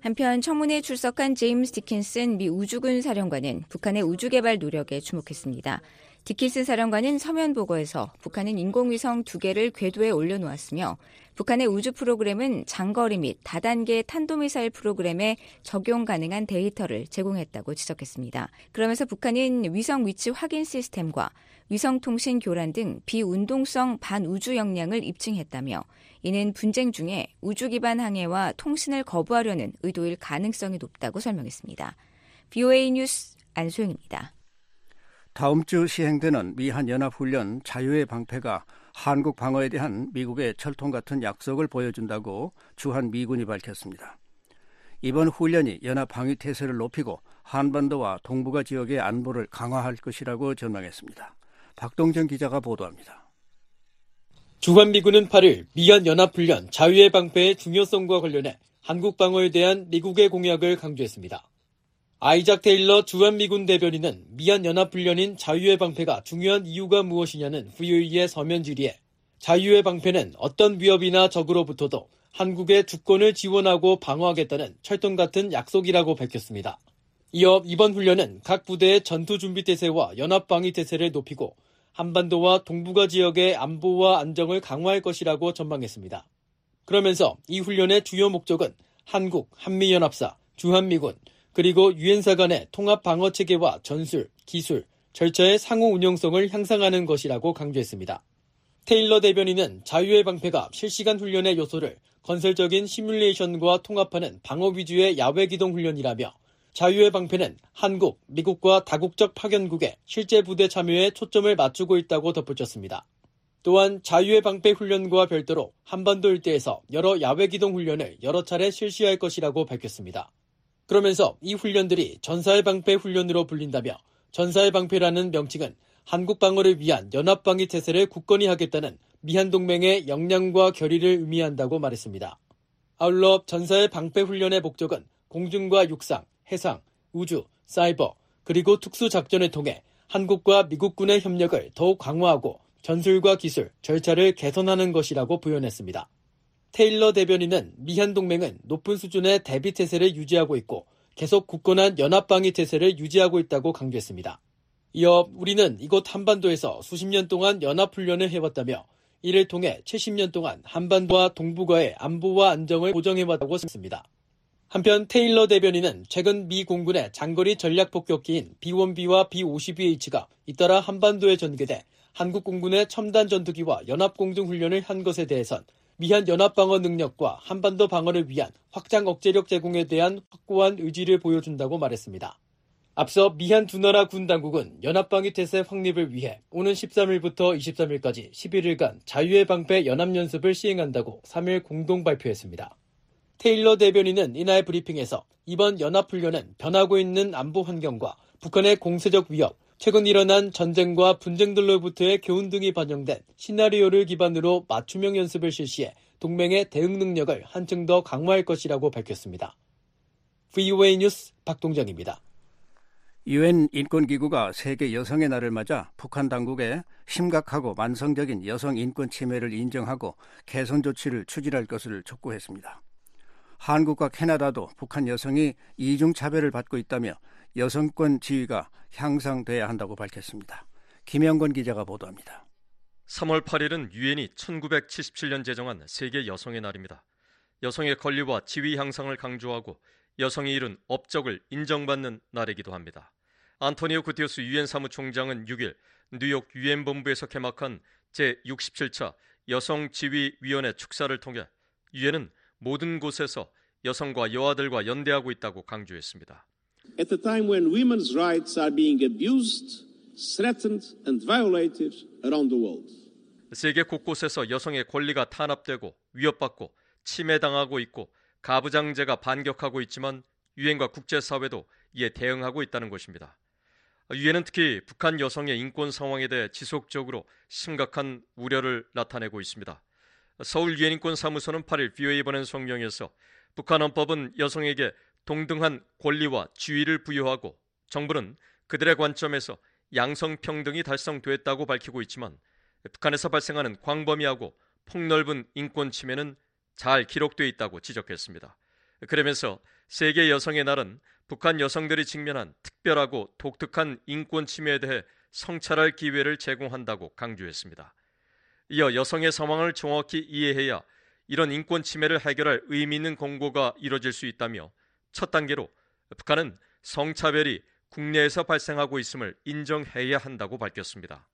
Speaker 14: 한편 청문회에 출석한 제임스 디킨슨 미 우주군 사령관은 북한의 우주 개발 노력에 주목했습니다. 디킨슨 사령관은 서면 보고에서 북한은 인공위성 두 개를 궤도에 올려놓았으며 북한의 우주 프로그램은 장거리 및 다단계 탄도미사일 프로그램에 적용 가능한 데이터를 제공했다고 지적했습니다. 그러면서 북한은 위성 위치 확인 시스템과 위성 통신 교란 등 비운동성 반우주 역량을 입증했다며 이는 분쟁 중에 우주 기반 항해와 통신을 거부하려는 의도일 가능성이 높다고 설명했습니다. BOA 뉴스 안소영입니다.
Speaker 4: 다음 주 시행되는 미한 연합훈련 자유의 방패가 한국 방어에 대한 미국의 철통 같은 약속을 보여준다고 주한 미군이 밝혔습니다. 이번 훈련이 연합 방위 태세를 높이고 한반도와 동북아 지역의 안보를 강화할 것이라고 전망했습니다. 박동정 기자가 보도합니다.
Speaker 17: 주한 미군은 8일 미얀 연합훈련 자유의 방패의 중요성과 관련해 한국 방어에 대한 미국의 공약을 강조했습니다. 아이작 테일러 주한미군 대변인은 미얀 연합훈련인 자유의 방패가 중요한 이유가 무엇이냐는 VOE의 서면 질의에 자유의 방패는 어떤 위협이나 적으로부터도 한국의 주권을 지원하고 방어하겠다는 철통 같은 약속이라고 밝혔습니다. 이어 이번 훈련은 각 부대의 전투 준비 태세와 연합 방위 태세를 높이고 한반도와 동북아 지역의 안보와 안정을 강화할 것이라고 전망했습니다. 그러면서 이 훈련의 주요 목적은 한국, 한미연합사, 주한미군, 그리고 유엔사 간의 통합 방어 체계와 전술, 기술, 절차의 상호 운영성을 향상하는 것이라고 강조했습니다. 테일러 대변인은 자유의 방패가 실시간 훈련의 요소를 건설적인 시뮬레이션과 통합하는 방어 위주의 야외 기동 훈련이라며 자유의 방패는 한국, 미국과 다국적 파견국의 실제 부대 참여에 초점을 맞추고 있다고 덧붙였습니다. 또한 자유의 방패 훈련과 별도로 한반도 일대에서 여러 야외 기동 훈련을 여러 차례 실시할 것이라고 밝혔습니다. 그러면서 이 훈련들이 전사의 방패 훈련으로 불린다며 전사의 방패라는 명칭은 한국 방어를 위한 연합 방위 태세를 굳건히 하겠다는 미한 동맹의 역량과 결의를 의미한다고 말했습니다. 아울러 전사의 방패 훈련의 목적은 공중과 육상, 해상, 우주, 사이버, 그리고 특수 작전을 통해 한국과 미국군의 협력을 더욱 강화하고 전술과 기술, 절차를 개선하는 것이라고 표현했습니다. 테일러 대변인은 미한 동맹은 높은 수준의 대비 태세를 유지하고 있고 계속 굳건한 연합방위 태세를 유지하고 있다고 강조했습니다. 이어 우리는 이곳 한반도에서 수십 년 동안 연합훈련을 해왔다며 이를 통해 70년 동안 한반도와 동북아의 안보와 안정을 보정해왔다고 했습니다. 한편 테일러 대변인은 최근 미 공군의 장거리 전략 폭격기인 B-1B와 B-52H가 잇따라 한반도에 전개돼 한국 공군의 첨단 전투기와 연합 공중 훈련을 한 것에 대해선 미한 연합 방어 능력과 한반도 방어를 위한 확장 억제력 제공에 대한 확고한 의지를 보여준다고 말했습니다. 앞서 미한 두 나라 군 당국은 연합방위 태세 확립을 위해 오는 13일부터 23일까지 11일간 자유의 방패 연합연습을 시행한다고 3일 공동 발표했습니다. 테일러 대변인은 이날 브리핑에서 이번 연합훈련은 변하고 있는 안보 환경과 북한의 공세적 위협, 최근 일어난 전쟁과 분쟁들로부터의 교훈 등이 반영된 시나리오를 기반으로 맞춤형 연습을 실시해 동맹의 대응 능력을 한층 더 강화할 것이라고 밝혔습니다. VOA 뉴스 박동정입니다.
Speaker 4: 유엔 인권기구가 세계 여성의 날을 맞아 북한 당국에 심각하고 만성적인 여성 인권 침해를 인정하고 개선 조치를 추진할 것을 촉구했습니다. 한국과 캐나다도 북한 여성이 이중 차별을 받고 있다며 여성권 지위가 향상돼야 한다고 밝혔습니다. 김영건 기자가 보도합니다.
Speaker 18: 3월 8일은 유엔이 1977년 제정한 세계 여성의 날입니다. 여성의 권리와 지위 향상을 강조하고 여성이 이룬 업적을 인정받는 날이기도 합니다. 안토니오 구티오스 유엔 사무총장은 6일 뉴욕 유엔 본부에서 개막한 제67차 여성 지위 위원회 축사를 통해 유엔은 모든 곳에서 여성과 여아들과 연대하고 있다고 강조했습니다.
Speaker 19: At the time when women's rights are being abused, threatened and violated around the world.
Speaker 18: 세계 곳곳에서 여성의 권리가 탄압되고 위협받고 침해당하고 있고 가부장제가 반격하고 있지만 유엔과 국제사회도 이에 대응하고 있다는 것입니다. 유엔은 특히 북한 여성의 인권 상황에 대해 지속적으로 심각한 우려를 나타내고 있습니다. 서울 유엔인권 사무소는 8일 비오에 보낸 성명에서 북한 헌법은 여성에게 동등한 권리와 지위를 부여하고 정부는 그들의 관점에서 양성평등이 달성됐다고 밝히고 있지만 북한에서 발생하는 광범위하고 폭넓은 인권 침해는 잘 기록돼 있다고 지적했습니다. 그러면서 세계 여성의 날은 북한 여성들이 직면한 특별하고 독특한 인권 침해에 대해 성찰할 기회를 제공한다고 강조했습니다. 이어 여성의 상황을 정확히 이해해야 이런 인권 침해를 해결할 의미 있는 공고가 이뤄질 수 있다며 첫 단계로 북한은 성차별이 국내에서 발생하고 있음을 인정해야 한다고 밝혔습니다.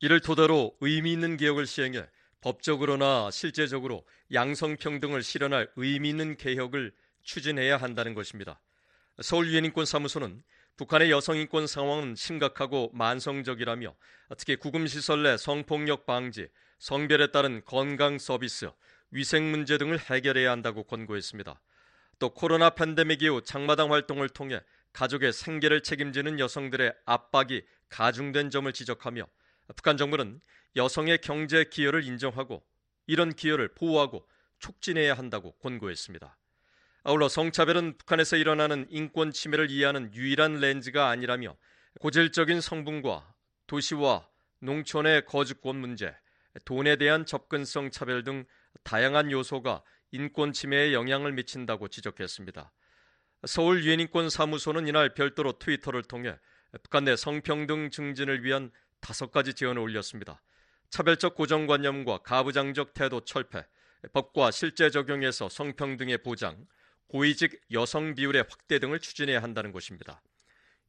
Speaker 18: 이를 토대로 의미 있는 개혁을 시행해 법적으로나 실제적으로 양성평등을 실현할 의미 있는 개혁을 추진해야 한다는 것입니다. 서울 유엔인권 사무소는 북한의 여성인권 상황은 심각하고 만성적이라며 특히 구금시설 내 성폭력 방지, 성별에 따른 건강 서비스, 위생 문제 등을 해결해야 한다고 권고했습니다. 또 코로나 팬데믹 이후 장마당 활동을 통해 가족의 생계를 책임지는 여성들의 압박이 가중된 점을 지적하며 북한 정부는 여성의 경제 기여를 인정하고 이런 기여를 보호하고 촉진해야 한다고 권고했습니다. 아울러 성차별은 북한에서 일어나는 인권 침해를 이해하는 유일한 렌즈가 아니라며 고질적인 성분과 도시와 농촌의 거주권 문제, 돈에 대한 접근성 차별 등 다양한 요소가 인권 침해에 영향을 미친다고 지적했습니다. 서울 유엔인권 사무소는 이날 별도로 트위터를 통해 북한 내 성평등 증진을 위한 다섯 가지 제언을 올렸습니다. 차별적 고정관념과 가부장적 태도 철폐, 법과 실제 적용에서 성평등의 보장, 고위직 여성 비율의 확대 등을 추진해야 한다는 것입니다.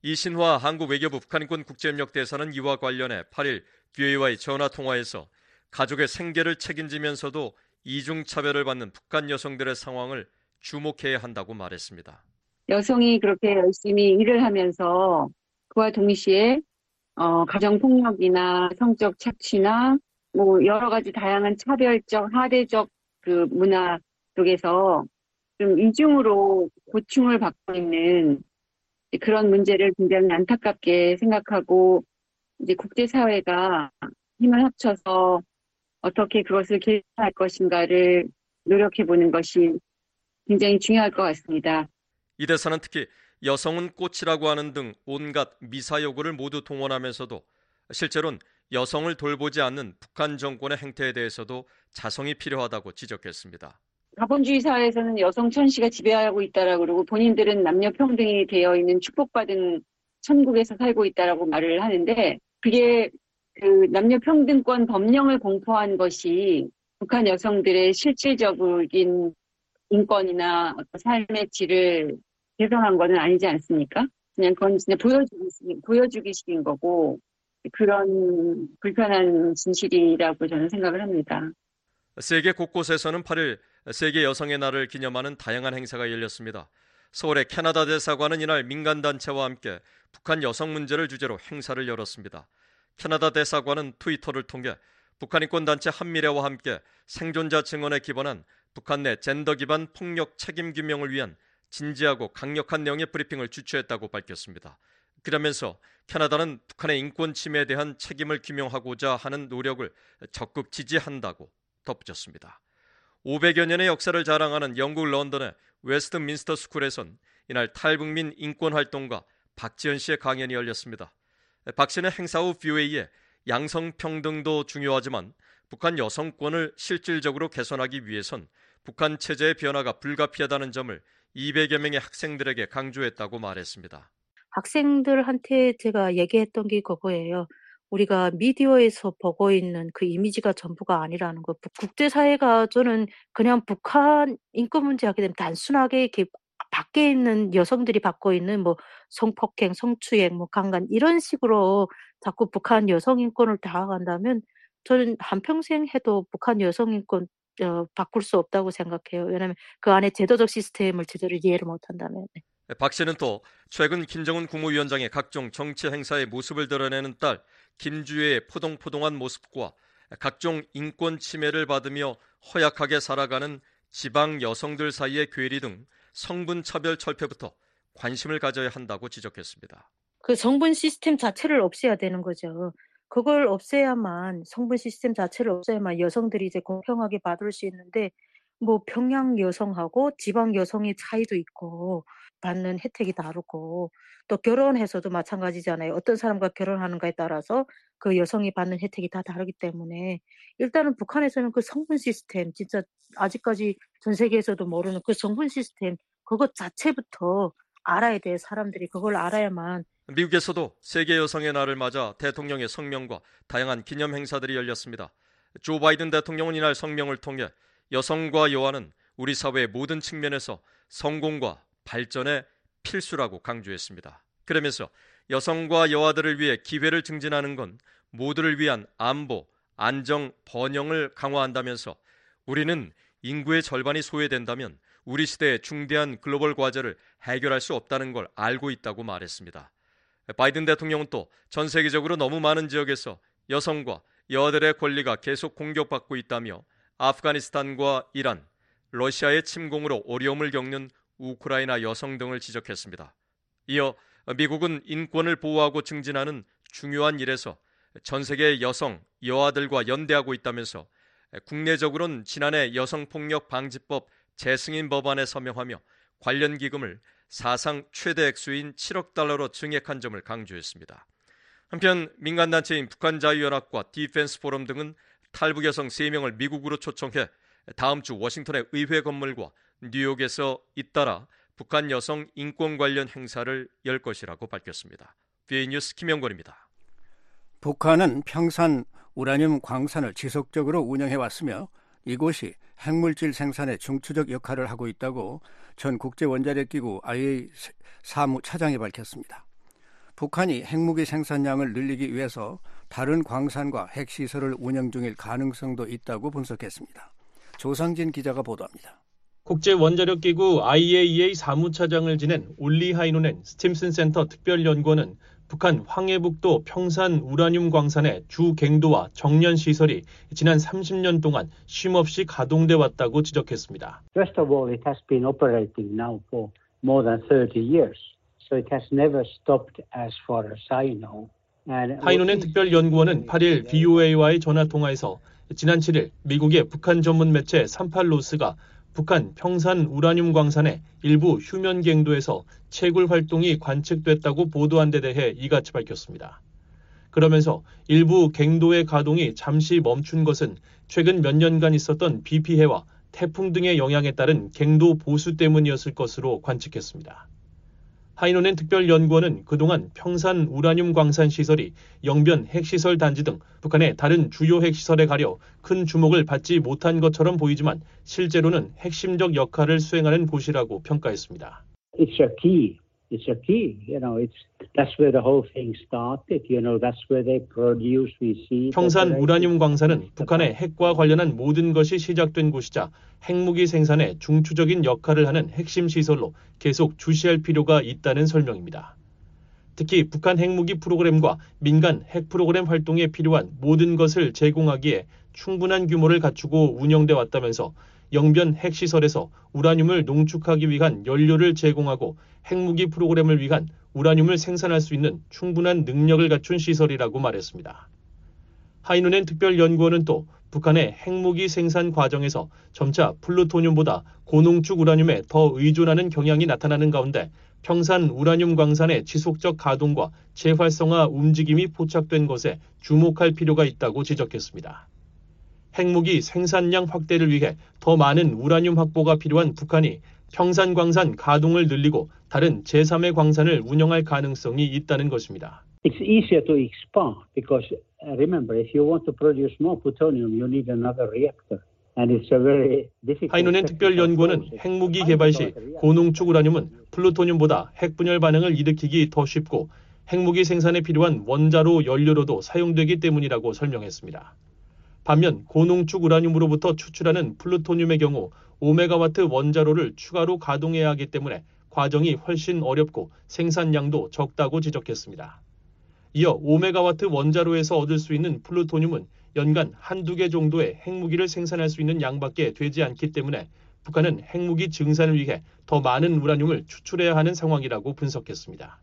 Speaker 18: 이신화 한국 외교부 북한인권 국제협력 대사는 이와 관련해 8일 VOA와의 전화 통화에서 가족의 생계를 책임지면서도 이중차별을 받는 북한 여성들의 상황을 주목해야 한다고 말했습니다.
Speaker 20: 여성이 그렇게 열심히 일을 하면서 그와 동시에 어, 가정폭력이나 성적 착취나 뭐 여러 가지 다양한 차별적, 하대적 그 문화 속에서 좀 이중으로 고충을 받고 있는 그런 문제를 굉장히 안타깝게 생각하고 이제 국제사회가 힘을 합쳐서 어떻게 그것을 개선할 것인가를 노력해 보는 것이 굉장히 중요할 것 같습니다.
Speaker 18: 이 대사는 특히 여성은 꽃이라고 하는 등 온갖 미사 여구를 모두 동원하면서도 실제로는 여성을 돌보지 않는 북한 정권의 행태에 대해서도 자성이 필요하다고 지적했습니다.
Speaker 20: 자본주의 사회에서는 여성 천시가 지배하고 있다라고 그러고 본인들은 남녀 평등이 되어 있는 축복받은 천국에서 살고 있다라고 말을 하는데 그게 그 남녀 평등권 법령을 공포한 것이 북한 여성들의 실질적인 인권이나 삶의 질을 개선한 것은 아니지 않습니까? 그냥 그건 그냥 보여주기, 보여주기식인 거고 그런 불편한 진실이라고 저는 생각을 합니다.
Speaker 18: 세계 곳곳에서는 8일 세계 여성의 날을 기념하는 다양한 행사가 열렸습니다. 서울의 캐나다 대사관은 이날 민간단체와 함께 북한 여성 문제를 주제로 행사를 열었습니다. 캐나다 대사관은 트위터를 통해 북한 인권단체 한미래와 함께 생존자 증언에 기반한 북한 내 젠더 기반 폭력 책임 규명을 위한 진지하고 강력한 내용의 브리핑을 주최했다고 밝혔습니다. 그러면서 캐나다는 북한의 인권 침해에 대한 책임을 규명하고자 하는 노력을 적극 지지한다고 덧붙였습니다. 500여 년의 역사를 자랑하는 영국 런던의 웨스트민스터 스쿨에선 이날 탈북민 인권 활동가 박지현 씨의 강연이 열렸습니다. 박 씨는 행사 후 VOA에 양성평등도 중요하지만 북한 여성권을 실질적으로 개선하기 위해선 북한 체제의 변화가 불가피하다는 점을 200여 명의 학생들에게 강조했다고 말했습니다.
Speaker 21: 학생들한테 제가 얘기했던 게 그거예요. 우리가 미디어에서 보고 있는 그 이미지가 전부가 아니라는 거. 국제사회가 저는 그냥 북한 인권 문제 하게 되면 단순하게 이렇게 밖에 있는 여성들이 받고 있는 뭐 성폭행, 성추행, 뭐 강간 이런 식으로 자꾸 북한 여성 인권을 다가간다면 저는 한평생 해도 북한 여성 인권 어, 바꿀 수 없다고 생각해요. 왜냐하면 그 안에 제도적 시스템을 제대로 이해를 못한다면. 네.
Speaker 18: 박 씨는 또 최근 김정은 국무위원장의 각종 정치 행사의 모습을 드러내는 딸 김주혜의 포동포동한 모습과 각종 인권 침해를 받으며 허약하게 살아가는 지방 여성들 사이의 괴리 등 성분 차별 철폐부터 관심을 가져야 한다고 지적했습니다.
Speaker 21: 그 성분 시스템 자체를 없애야 되는 거죠. 그걸 없애야만 성분 시스템 자체를 없애야만 여성들이 이제 공평하게 받을 수 있는데 뭐 평양 여성하고 지방 여성의 차이도 있고 받는 혜택이 다르고 또 결혼해서도 마찬가지잖아요. 어떤 사람과 결혼하는가에 따라서 그 여성이 받는 혜택이 다 다르기 때문에 일단은 북한에서는 그 성분 시스템 진짜 아직까지 전 세계에서도 모르는 그 성분 시스템 그것 자체부터 알아야 돼 사람들이 그걸 알아야만
Speaker 18: 미국에서도 세계 여성의 날을 맞아 대통령의 성명과 다양한 기념 행사들이 열렸습니다. 조 바이든 대통령은 이날 성명을 통해 여성과 여아는 우리 사회의 모든 측면에서 성공과 발전의 필수라고 강조했습니다. 그러면서 여성과 여아들을 위해 기회를 증진하는 건 모두를 위한 안보, 안정, 번영을 강화한다면서 우리는 인구의 절반이 소외된다면 우리 시대의 중대한 글로벌 과제를 해결할 수 없다는 걸 알고 있다고 말했습니다. 바이든 대통령은 또 전 세계적으로 너무 많은 지역에서 여성과 여아들의 권리가 계속 공격받고 있다며 아프가니스탄과 이란, 러시아의 침공으로 어려움을 겪는 우크라이나 여성 등을 지적했습니다. 이어 미국은 인권을 보호하고 증진하는 중요한 일에서 전 세계 여성, 여아들과 연대하고 있다면서 국내적으로는 지난해 여성폭력 방지법 재승인 법안에 서명하며 관련 기금을 사상 최대 액수인 7억 달러로 증액한 점을 강조했습니다. 한편 민간단체인 북한자유연합과 디펜스 포럼 등은 탈북 여성 3명을 미국으로 초청해 다음 주 워싱턴의 의회 건물과 뉴욕에서 잇따라 북한 여성 인권 관련 행사를 열 것이라고 밝혔습니다. BA 뉴스 김영권입니다.
Speaker 4: 북한은 평산 우라늄 광산을 지속적으로 운영해 왔으며 이곳이 핵물질 생산에 중추적 역할을 하고 있다고 전 국제원자력기구 IA 사무 차장이 밝혔습니다. 북한이 핵무기 생산량을 늘리기 위해서 다른 광산과 핵시설을 운영 중일 가능성도 있다고 분석했습니다. 조상진 기자가 보도합니다.
Speaker 22: 국제원자력기구 IAEA 사무차장을 지낸 올리 하이노넨 스팀슨 센터 특별연구원은 북한 황해북도 평산 우라늄 광산의 주 갱도와 정년 시설이 지난 30년 동안 쉼없이 가동돼 왔다고 지적했습니다.
Speaker 23: First of all, it has been operating now for more than 30 years. So it has never stopped as far as I know.
Speaker 22: 하이노넨 특별연구원은 8일 BOA와의 전화 통화에서 지난 7일 미국의 북한 전문 매체 38로스가 북한 평산 우라늄 광산의 일부 휴면 갱도에서 채굴 활동이 관측됐다고 보도한 데 대해 이같이 밝혔습니다. 그러면서 일부 갱도의 가동이 잠시 멈춘 것은 최근 몇 년간 있었던 비 피해와 태풍 등의 영향에 따른 갱도 보수 때문이었을 것으로 관측했습니다. 하이노넨 특별연구원은 그동안 평산 우라늄 광산 시설이 영변 핵시설 단지 등 북한의 다른 주요 핵시설에 가려 큰 주목을 받지 못한 것처럼 보이지만 실제로는 핵심적 역할을 수행하는 곳이라고 평가했습니다.
Speaker 23: It's a key. It's a key. You know, it's that's where the whole thing started. You know, that's where they produce. We see.
Speaker 22: 평산 우라늄 광산은 북한의 핵과 관련한 모든 것이 시작된 곳이자 핵무기 생산에 중추적인 역할을 하는 핵심 시설로 계속 주시할 필요가 있다는 설명입니다. 특히 북한 핵무기 프로그램과 민간 핵 프로그램 활동에 필요한 모든 것을 제공하기에 충분한 규모를 갖추고 운영돼 왔다면서 영변 핵시설에서 우라늄을 농축하기 위한 연료를 제공하고 핵무기 프로그램을 위한 우라늄을 생산할 수 있는 충분한 능력을 갖춘 시설이라고 말했습니다. 하이누넨 특별연구원은 또 북한의 핵무기 생산 과정에서 점차 플루토늄보다 고농축 우라늄에 더 의존하는 경향이 나타나는 가운데 평산 우라늄 광산의 지속적 가동과 재활성화 움직임이 포착된 것에 주목할 필요가 있다고 지적했습니다. 핵무기 생산량 확대를 위해 더 많은 우라늄 확보가 필요한 북한이 평산 광산 가동을 늘리고 다른 제3의 광산을 운영할 가능성이 있다는 것입니다.
Speaker 23: It's easier to expand because remember, if you want to produce more plutonium, you need another reactor.
Speaker 22: 하이노넨 특별연구원은 핵무기 개발 시 고농축 우라늄은 플루토늄보다 핵분열 반응을 일으키기 더 쉽고 핵무기 생산에 필요한 원자로 연료로도 사용되기 때문이라고 설명했습니다. 반면 고농축 우라늄으로부터 추출하는 플루토늄의 경우 5메가와트 원자로를 추가로 가동해야 하기 때문에 과정이 훨씬 어렵고 생산량도 적다고 지적했습니다. 이어 5메가와트 원자로에서 얻을 수 있는 플루토늄은 연간 한두 개 정도의 핵무기를 생산할 수 있는 양밖에 되지 않기 때문에 북한은 핵무기 증산을 위해 더 많은 우라늄을 추출해야 하는 상황이라고 분석했습니다.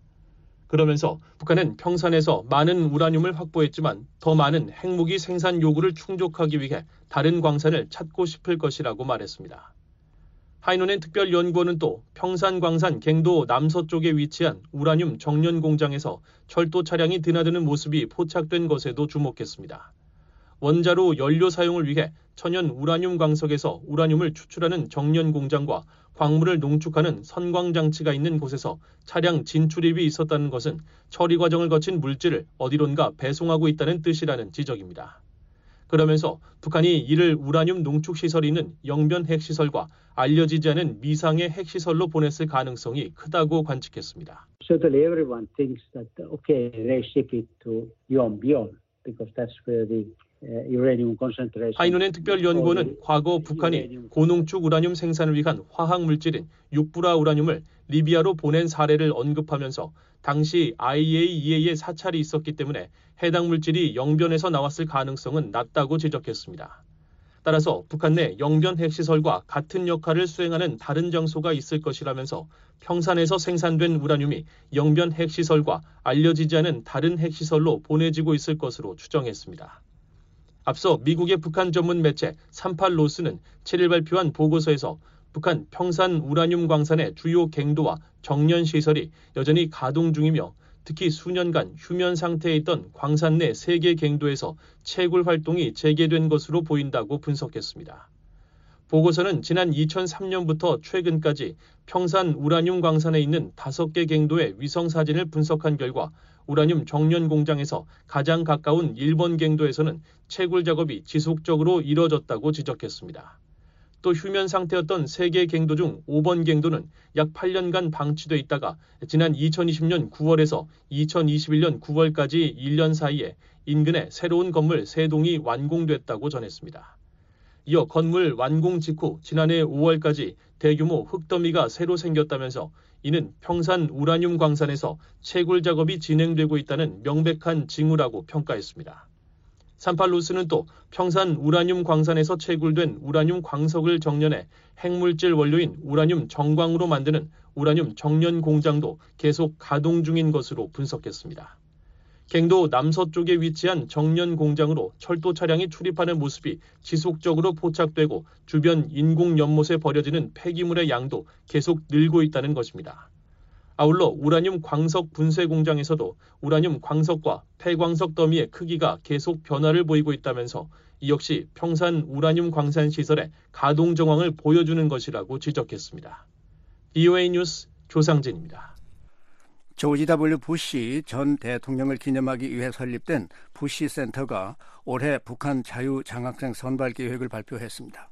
Speaker 22: 그러면서 북한은 평산에서 많은 우라늄을 확보했지만 더 많은 핵무기 생산 요구를 충족하기 위해 다른 광산을 찾고 싶을 것이라고 말했습니다. 하이노넨 특별연구원은 또 평산 광산 갱도 남서쪽에 위치한 우라늄 정년 공장에서 철도 차량이 드나드는 모습이 포착된 것에도 주목했습니다. 원자로 연료 사용을 위해 천연 우라늄 광석에서 우라늄을 추출하는 정년 공장과 광물을 농축하는 선광 장치가 있는 곳에서 차량 진출입이 있었다는 것은 처리 과정을 거친 물질을 어디론가 배송하고 있다는 뜻이라는 지적입니다. 그러면서 북한이 이를 우라늄 농축 시설이 있는 영변 핵시설과 알려지지 않은 미상의 핵시설로 보냈을 가능성이 크다고 관측했습니다.
Speaker 23: Certainly everyone thinks that okay, they ship it to Yongbyon because that's where the
Speaker 22: 하이노넨 특별연구원은 과거 북한이 고농축 우라늄 생산을 위한 화학 물질인 육부라 우라늄을 리비아로 보낸 사례를 언급하면서 당시 IAEA의 사찰이 있었기 때문에 해당 물질이 영변에서 나왔을 가능성은 낮다고 지적했습니다. 따라서 북한 내 영변 핵시설과 같은 역할을 수행하는 다른 장소가 있을 것이라면서 평산에서 생산된 우라늄이 영변 핵시설과 알려지지 않은 다른 핵시설로 보내지고 있을 것으로 추정했습니다. 앞서 미국의 북한 전문 매체 38로스는 7일 발표한 보고서에서 북한 평산 우라늄 광산의 주요 갱도와 정년 시설이 여전히 가동 중이며 특히 수년간 휴면 상태에 있던 광산 내세개 갱도에서 채굴 활동이 재개된 것으로 보인다고 분석했습니다. 보고서는 지난 2003년부터 최근까지 평산 우라늄 광산에 있는 5개 갱도의 위성 사진을 분석한 결과 우라늄 정년 공장에서 가장 가까운 일본 갱도에서는 채굴 작업이 지속적으로 이뤄졌다고 지적했습니다. 또 휴면 상태였던 세계 갱도 중 5번 갱도는 약 8년간 방치돼 있다가 지난 2020년 9월에서 2021년 9월까지 1년 사이에 인근에 새로운 건물 3동이 완공됐다고 전했습니다. 이어 건물 완공 직후 지난해 5월까지 대규모 흙더미가 새로 생겼다면서 이는 평산 우라늄 광산에서 채굴 작업이 진행되고 있다는 명백한 징후라고 평가했습니다. 산팔루스는 또 평산 우라늄 광산에서 채굴된 우라늄 광석을 정년해 핵물질 원료인 우라늄 정광으로 만드는 우라늄 정년 공장도 계속 가동 중인 것으로 분석했습니다. 갱도 남서쪽에 위치한 정년 공장으로 철도 차량이 출입하는 모습이 지속적으로 포착되고 주변 인공 연못에 버려지는 폐기물의 양도 계속 늘고 있다는 것입니다. 아울러 우라늄 광석 분쇄 공장에서도 우라늄 광석과 폐광석 더미의 크기가 계속 변화를 보이고 있다면서 이 역시 평산 우라늄 광산 시설의 가동 정황을 보여주는 것이라고 지적했습니다. BOA 뉴스 조상진입니다.
Speaker 4: 조지 W. 부시 전 대통령을 기념하기 위해 설립된 부시 센터가 올해 북한 자유 장학생 선발 계획을 발표했습니다.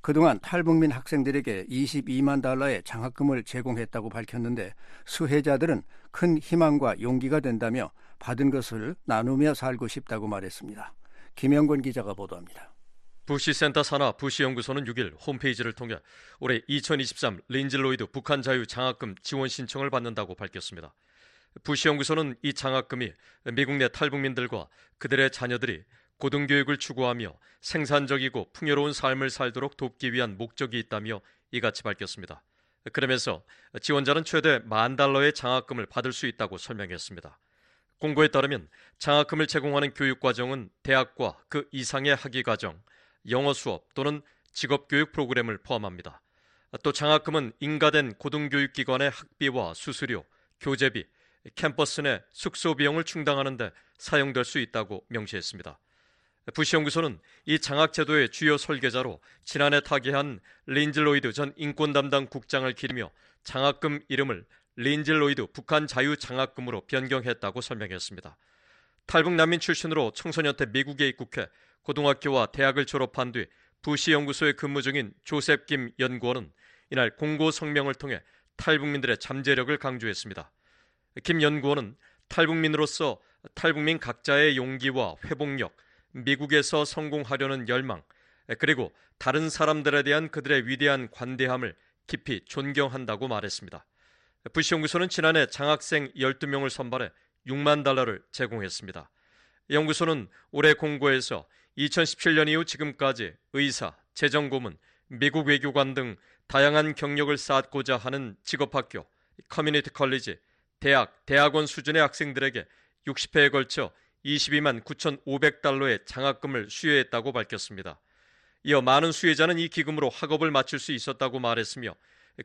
Speaker 4: 그동안 탈북민 학생들에게 22만 달러의 장학금을 제공했다고 밝혔는데 수혜자들은 큰 희망과 용기가 된다며 받은 것을 나누며 살고 싶다고 말했습니다. 김영권 기자가 보도합니다.
Speaker 18: 부시 센터 산하 부시 연구소는 6일 홈페이지를 통해 올해 2023 린즐로이드 북한 자유 장학금 지원 신청을 받는다고 밝혔습니다. 부시 연구소는 이 장학금이 미국 내 탈북민들과 그들의 자녀들이 고등교육을 추구하며 생산적이고 풍요로운 삶을 살도록 돕기 위한 목적이 있다며 이같이 밝혔습니다. 그러면서 지원자는 최대 만 달러의 장학금을 받을 수 있다고 설명했습니다. 공고에 따르면 장학금을 제공하는 교육 과정은 대학과 그 이상의 학위 과정, 영어 수업 또는 직업교육 프로그램을 포함합니다. 또 장학금은 인가된 고등교육기관의 학비와 수수료, 교재비, 캠퍼스 내 숙소 비용을 충당하는 데 사용될 수 있다고 명시했습니다. 부시 연구소는 이 장학 제도의 주요 설계자로 지난해 타계한 린즐로이드 전 인권 담당 국장을 기리며 장학금 이름을 린즐로이드 북한 자유 장학금으로 변경했다고 설명했습니다. 탈북 난민 출신으로 청소년 때 미국에 입국해 고등학교와 대학을 졸업한 뒤 부시 연구소에 근무 중인 조셉 김 연구원은 이날 공고 성명을 통해 탈북민들의 잠재력을 강조했습니다. 김 연구원은 탈북민으로서 탈북민 각자의 용기와 회복력, 미국에서 성공하려는 열망, 그리고 다른 사람들에 대한 그들의 위대한 관대함을 깊이 존경한다고 말했습니다. 부시 연구소는 지난해 장학생 12명을 선발해 6만 달러를 제공했습니다. 연구소는 올해 공고에서 2017년 이후 지금까지 의사, 재정고문, 미국 외교관 등 다양한 경력을 쌓고자 하는 직업학교, 커뮤니티 컬리지, 대학, 대학원 수준의 학생들에게 60회에 걸쳐 22만 9,500달러의 장학금을 수여했다고 밝혔습니다. 이어 많은 수혜자는 이 기금으로 학업을 마칠 수 있었다고 말했으며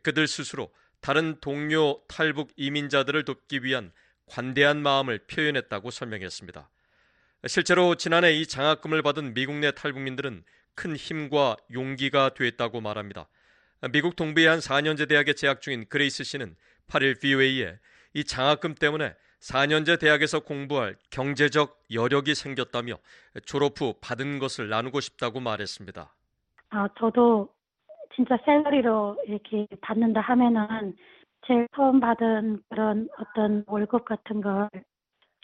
Speaker 18: 그들 스스로 다른 동료 탈북 이민자들을 돕기 위한 관대한 마음을 표현했다고 설명했습니다. 실제로 지난해 이 장학금을 받은 미국 내 탈북민들은 큰 힘과 용기가 됐다고 말합니다. 미국 동부의 한 4년제 대학에 재학 중인 그레이스 씨는 8일 VOA에 이 장학금 때문에 4년제 대학에서 공부할 경제적 여력이 생겼다며 졸업 후 받은 것을 나누고 싶다고 말했습니다.
Speaker 24: 아, 저도 진짜 셀러리로 이렇게 받는다 하면은 제일 처음 받은 그런 어떤 월급 같은 걸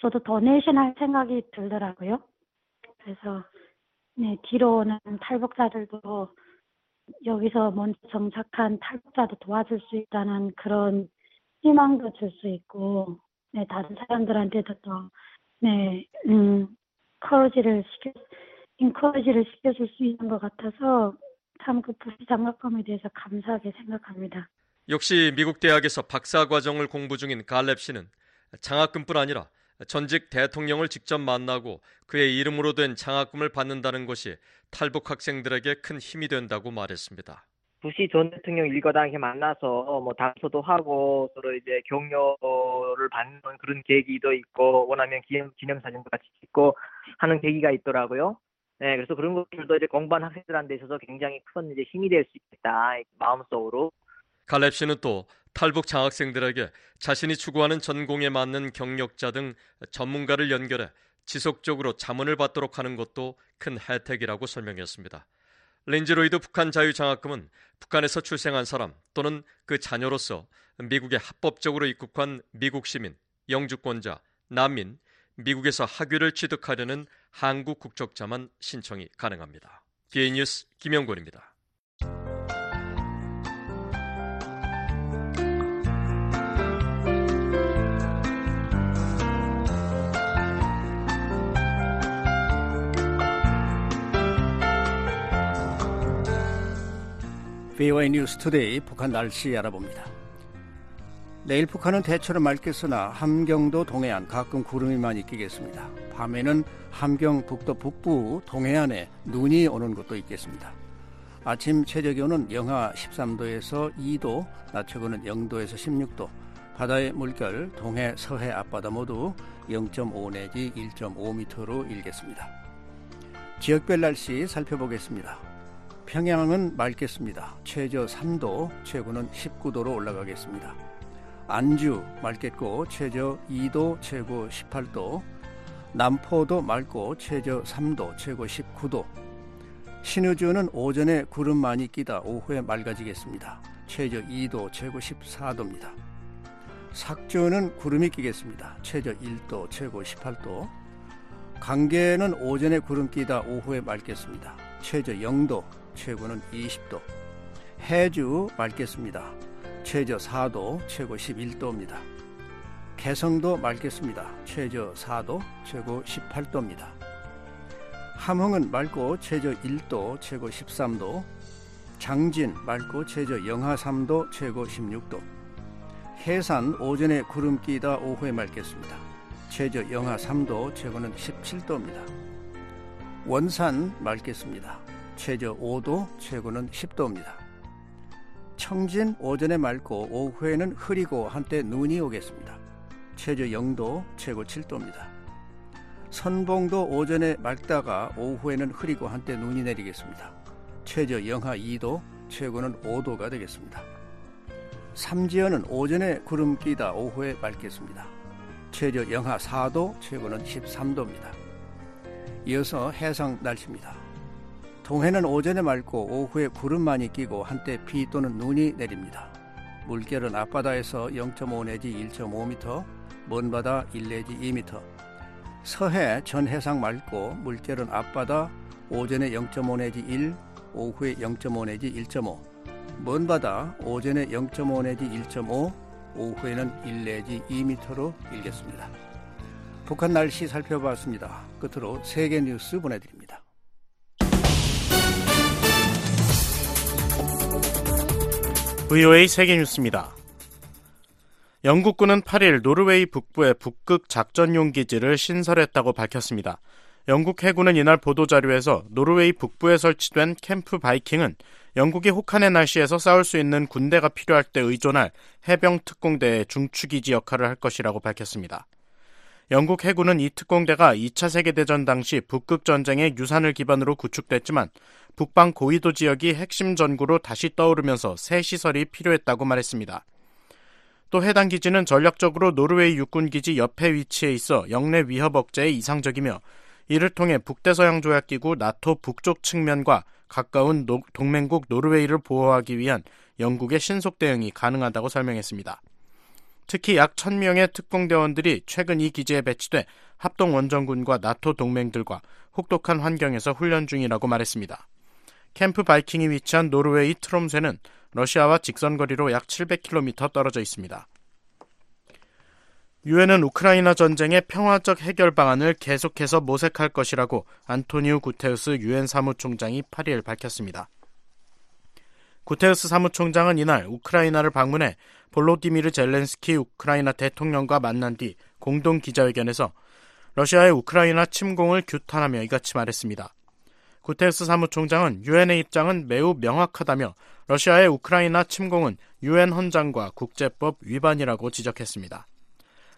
Speaker 24: 저도 도네이션 할 생각이 들더라고요. 그래서 네, 뒤로 오는 탈북자들도 여기서 먼저 정착한 탈북자도 도와줄 수 있다는 그런 희망도 줄 수 있고 네, 다른 사람들한테도 또, 네, 음, 커러지를 시켜, 인커러지를 시켜줄 수 있는 것 같아서 참 그 부시 장학금에 대해서 감사하게 생각합니다.
Speaker 18: 역시 미국 대학에서 박사 과정을 공부 중인 갈렙 씨는 장학금뿐 아니라 전직 대통령을 직접 만나고 그의 이름으로 된 장학금을 받는다는 것이 탈북 학생들에게 큰 힘이 된다고 말했습니다.
Speaker 25: 부시 전 대통령 일가당 이렇게 만나서 뭐 담소도 하고 서로 이제 격려를 받는 그런 계기도 있고 원하면 기념 기념사진도 같이 찍고 하는 계기가 있더라고요. 네, 그래서 그런 것들도 이제 공부한 학생들한테 있어서 굉장히 큰 이제 힘이 될 수 있겠다 마음속으로.
Speaker 18: 갈렙 씨는 또 탈북 장학생들에게 자신이 추구하는 전공에 맞는 경력자 등 전문가를 연결해 지속적으로 자문을 받도록 하는 것도 큰 혜택이라고 설명했습니다. 린지로이드 북한 자유장학금은 북한에서 출생한 사람 또는 그 자녀로서 미국에 합법적으로 입국한 미국 시민, 영주권자, 난민, 미국에서 학위를 취득하려는 한국 국적자만 신청이 가능합니다. 게이뉴스 김영곤입니다.
Speaker 4: VOA 뉴스 투데이 북한 날씨 알아봅니다. 내일 북한은 대체로 맑겠으나 함경도 동해안 가끔 구름이 많이 끼겠습니다. 밤에는 함경 북도 북부 동해안에 눈이 오는 곳도 있겠습니다. 아침 최저 기온은 영하 13도에서 2도, 낮 최고는 0도에서 16도, 바다의 물결 동해 서해 앞바다 모두 0.5 내지 1.5m로 일겠습니다. 지역별 날씨 살펴보겠습니다. 평양은 맑겠습니다. 최저 3도, 최고는 19도로 올라가겠습니다. 안주 맑겠고 최저 2도, 최고 18도. 남포도 맑고 최저 3도, 최고 19도. 신의주는 오전에 구름 많이 끼다 오후에 맑아지겠습니다. 최저 2도, 최고 14도입니다. 삭주는 구름이 끼겠습니다. 최저 1도, 최고 18도. 강계는 오전에 구름 끼다 오후에 맑겠습니다. 최저 0도, 최고는 20도. 해주 맑겠습니다. 최저 4도, 최고 11도입니다. 개성도 맑겠습니다. 최저 4도, 최고 18도입니다. 함흥은 맑고 최저 1도, 최고 13도. 장진 맑고 최저 영하 3도, 최고 16도. 해산 오전에 구름 끼다 오후에 맑겠습니다. 최저 영하 3도, 최고는 17도입니다. 원산 맑겠습니다. 최저 5도, 최고는 10도입니다. 청진 오전에 맑고 오후에는 흐리고 한때 눈이 오겠습니다. 최저 0도, 최고 7도입니다. 선봉도 오전에 맑다가 오후에는 흐리고 한때 눈이 내리겠습니다. 최저 영하 2도, 최고는 5도가 되겠습니다. 삼지연은 오전에 구름 끼다 오후에 맑겠습니다. 최저 영하 4도, 최고는 13도입니다. 이어서 해상 날씨입니다. 동해는 오전에 맑고 오후에 구름 많이 끼고 한때 비 또는 눈이 내립니다. 물결은 앞바다에서 0.5 내지 1.5m, 먼바다 1 내지 2m. 서해 전 해상 맑고 물결은 앞바다 오전에 0.5 내지 1, 오후에 0.5 내지 1.5. 먼바다 오전에 0.5 내지 1.5, 오후에는 1 내지 2m로 일겠습니다. 북한 날씨 살펴봤습니다. 끝으로 세계 뉴스 보내드립니다.
Speaker 1: VOA 세계뉴스입니다. 영국군은 8일 노르웨이 북부의 북극 작전용 기지를 신설했다고 밝혔습니다. 영국 해군은 이날 보도자료에서 노르웨이 북부에 설치된 캠프 바이킹은 영국이 혹한의 날씨에서 싸울 수 있는 군대가 필요할 때 의존할 해병 특공대의 중추기지 역할을 할 것이라고 밝혔습니다. 영국 해군은 이 특공대가 2차 세계대전 당시 북극 전쟁의 유산을 기반으로 구축됐지만 북방 고위도 지역이 핵심 전구로 다시 떠오르면서 새 시설이 필요했다고 말했습니다. 또 해당 기지는 전략적으로 노르웨이 육군 기지 옆에 위치해 있어 영내 위협 억제에 이상적이며 이를 통해 북대서양 조약 기구 나토 북쪽 측면과 가까운 노, 동맹국 노르웨이를 보호하기 위한 영국의 신속 대응이 가능하다고 설명했습니다. 특히 약 1000명의 특공대원들이 최근 이 기지에 배치돼 합동 원정군과 나토 동맹들과 혹독한 환경에서 훈련 중이라고 말했습니다. 캠프 바이킹이 위치한 노르웨이 트롬세는 러시아와 직선거리로 약 700km 떨어져 있습니다. 유엔은 우크라이나 전쟁의 평화적 해결 방안을 계속해서 모색할 것이라고 안토니우 구테우스 유엔 사무총장이 8일 밝혔습니다. 구테우스 사무총장은 이날 우크라이나를 방문해 볼로디미르 젤렌스키 우크라이나 대통령과 만난 뒤 공동 기자회견에서 러시아의 우크라이나 침공을 규탄하며 이같이 말했습니다. 구테스 사무총장은 유엔의 입장은 매우 명확하다며 러시아의 우크라이나 침공은 유엔 헌장과 국제법 위반이라고 지적했습니다.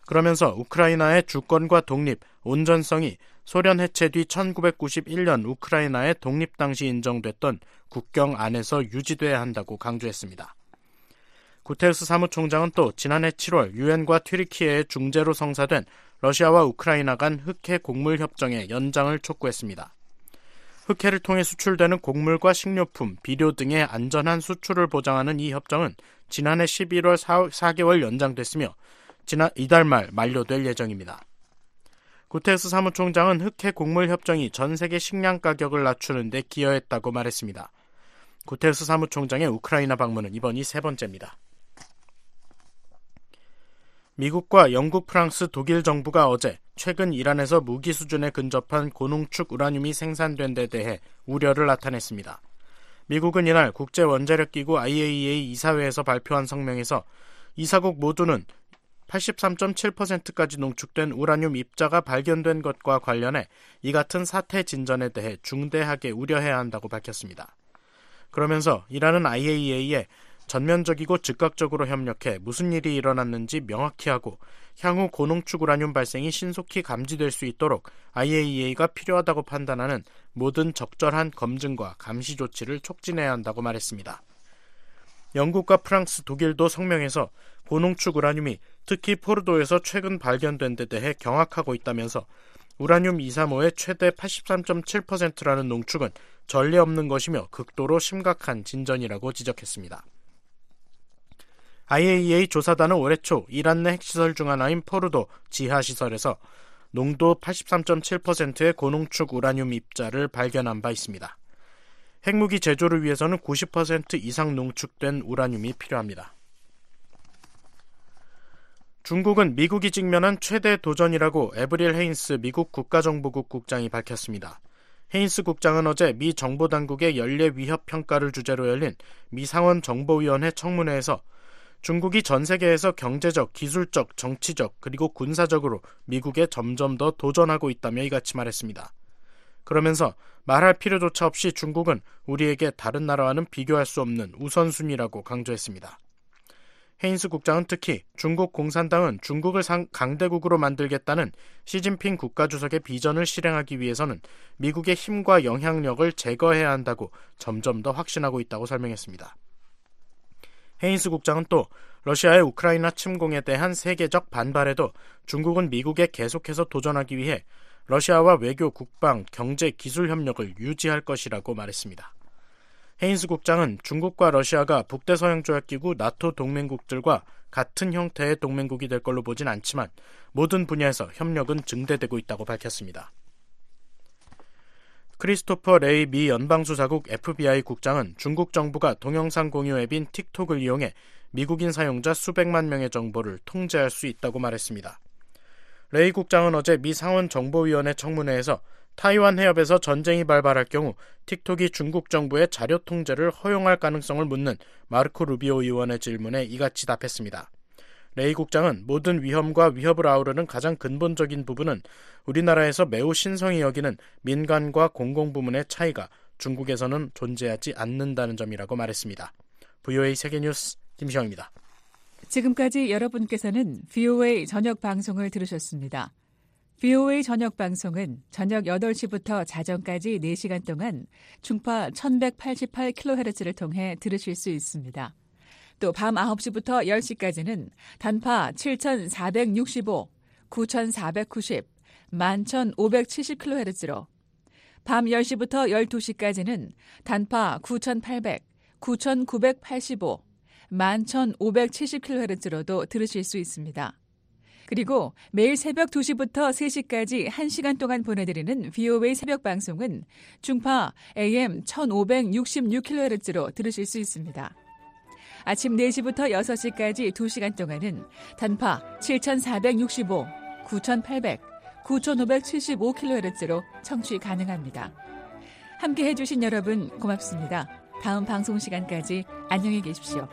Speaker 1: 그러면서 우크라이나의 주권과 독립, 온전성이 소련 해체 뒤 1991년 우크라이나의 독립 당시 인정됐던 국경 안에서 유지돼야 한다고 강조했습니다. 구테우스 사무총장은 또 지난해 7월 유엔과 튀르키예의 중재로 성사된 러시아와 우크라이나 간 흑해 곡물 협정의 연장을 촉구했습니다. 흑해를 통해 수출되는 곡물과 식료품, 비료 등의 안전한 수출을 보장하는 이 협정은 지난해 11월 4, 4개월 연장됐으며 지난 이달 말 만료될 예정입니다. 구테스 사무총장은 흑해 곡물 협정이 전 세계 식량 가격을 낮추는 데 기여했다고 말했습니다. 구테스 사무총장의 우크라이나 방문은 이번이 세 번째입니다. 미국과 영국, 프랑스, 독일 정부가 어제 최근 이란에서 무기 수준에 근접한 고농축 우라늄이 생산된 데 대해 우려를 나타냈습니다. 미국은 이날 국제원자력기구 IAEA 이사회에서 발표한 성명에서 이사국 모두는 83.7%까지 농축된 우라늄 입자가 발견된 것과 관련해 이 같은 사태 진전에 대해 중대하게 우려해야 한다고 밝혔습니다. 그러면서 이란은 IAEA에 전면적이고 즉각적으로 협력해 무슨 일이 일어났는지 명확히 하고 향후 고농축 우라늄 발생이 신속히 감지될 수 있도록 IAEA가 필요하다고 판단하는 모든 적절한 검증과 감시 조치를 촉진해야 한다고 말했습니다. 영국과 프랑스, 독일도 성명에서 고농축 우라늄이 특히 포르도에서 최근 발견된 데 대해 경악하고 있다면서 우라늄 235의 최대 83.7%라는 농축은 전례 없는 것이며 극도로 심각한 진전이라고 지적했습니다. IAEA 조사단은 올해 초 이란 내 핵시설 중 하나인 포르도 지하시설에서 농도 83.7%의 고농축 우라늄 입자를 발견한 바 있습니다. 핵무기 제조를 위해서는 90% 이상 농축된 우라늄이 필요합니다. 중국은 미국이 직면한 최대 도전이라고 에브릴 헤인스 미국 국가정보국 국장이 밝혔습니다. 헤인스 국장은 어제 미 정보당국의 연례 위협 평가를 주제로 열린 미 상원 정보위원회 청문회에서 중국이 전 세계에서 경제적, 기술적, 정치적, 그리고 군사적으로 미국에 점점 더 도전하고 있다며 이같이 말했습니다. 그러면서 말할 필요조차 없이 중국은 우리에게 다른 나라와는 비교할 수 없는 우선순위라고 강조했습니다. 헤인스 국장은 특히 중국 공산당은 중국을 강대국으로 만들겠다는 시진핑 국가주석의 비전을 실행하기 위해서는 미국의 힘과 영향력을 제거해야 한다고 점점 더 확신하고 있다고 설명했습니다. 헤인스 국장은 또 러시아의 우크라이나 침공에 대한 세계적 반발에도 중국은 미국에 계속해서 도전하기 위해 러시아와 외교, 국방, 경제, 기술 협력을 유지할 것이라고 말했습니다. 헤인스 국장은 중국과 러시아가 북대서양 조약 기구 나토 동맹국들과 같은 형태의 동맹국이 될 걸로 보진 않지만 모든 분야에서 협력은 증대되고 있다고 밝혔습니다. 크리스토퍼 레이 미 연방수사국 FBI 국장은 중국 정부가 동영상 공유 앱인 틱톡을 이용해 미국인 사용자 수백만 명의 정보를 통제할 수 있다고 말했습니다. 레이 국장은 어제 미 상원 정보위원회 청문회에서 타이완 해협에서 전쟁이 발발할 경우 틱톡이 중국 정부의 자료 통제를 허용할 가능성을 묻는 마르코 루비오 의원의 질문에 이같이 답했습니다. 레이 국장은 모든 위험과 위협을 아우르는 가장 근본적인 부분은 우리나라에서 매우 신성히 여기는 민간과 공공부문의 차이가 중국에서는 존재하지 않는다는 점이라고 말했습니다. VOA 세계뉴스 김시영입니다.
Speaker 26: 지금까지 여러분께서는 VOA 저녁 방송을 들으셨습니다. VOA 저녁 방송은 저녁 8시부터 자정까지 4시간 동안 중파 1188kHz를 통해 들으실 수 있습니다. 또 밤 9시부터 10시까지는 단파 7465, 9490, 11570kHz로 밤 10시부터 12시까지는 단파 9800, 9985, 11570kHz로도 들으실 수 있습니다. 그리고 매일 새벽 2시부터 3시까지 1시간 동안 보내드리는 VOA 새벽 방송은 중파 AM 1566kHz로 들으실 수 있습니다. 아침 4시부터 6시까지 2시간 동안은 단파 7465, 9800, 9575kHz로 청취 가능합니다. 함께 해주신 여러분 고맙습니다. 다음 방송 시간까지 안녕히 계십시오.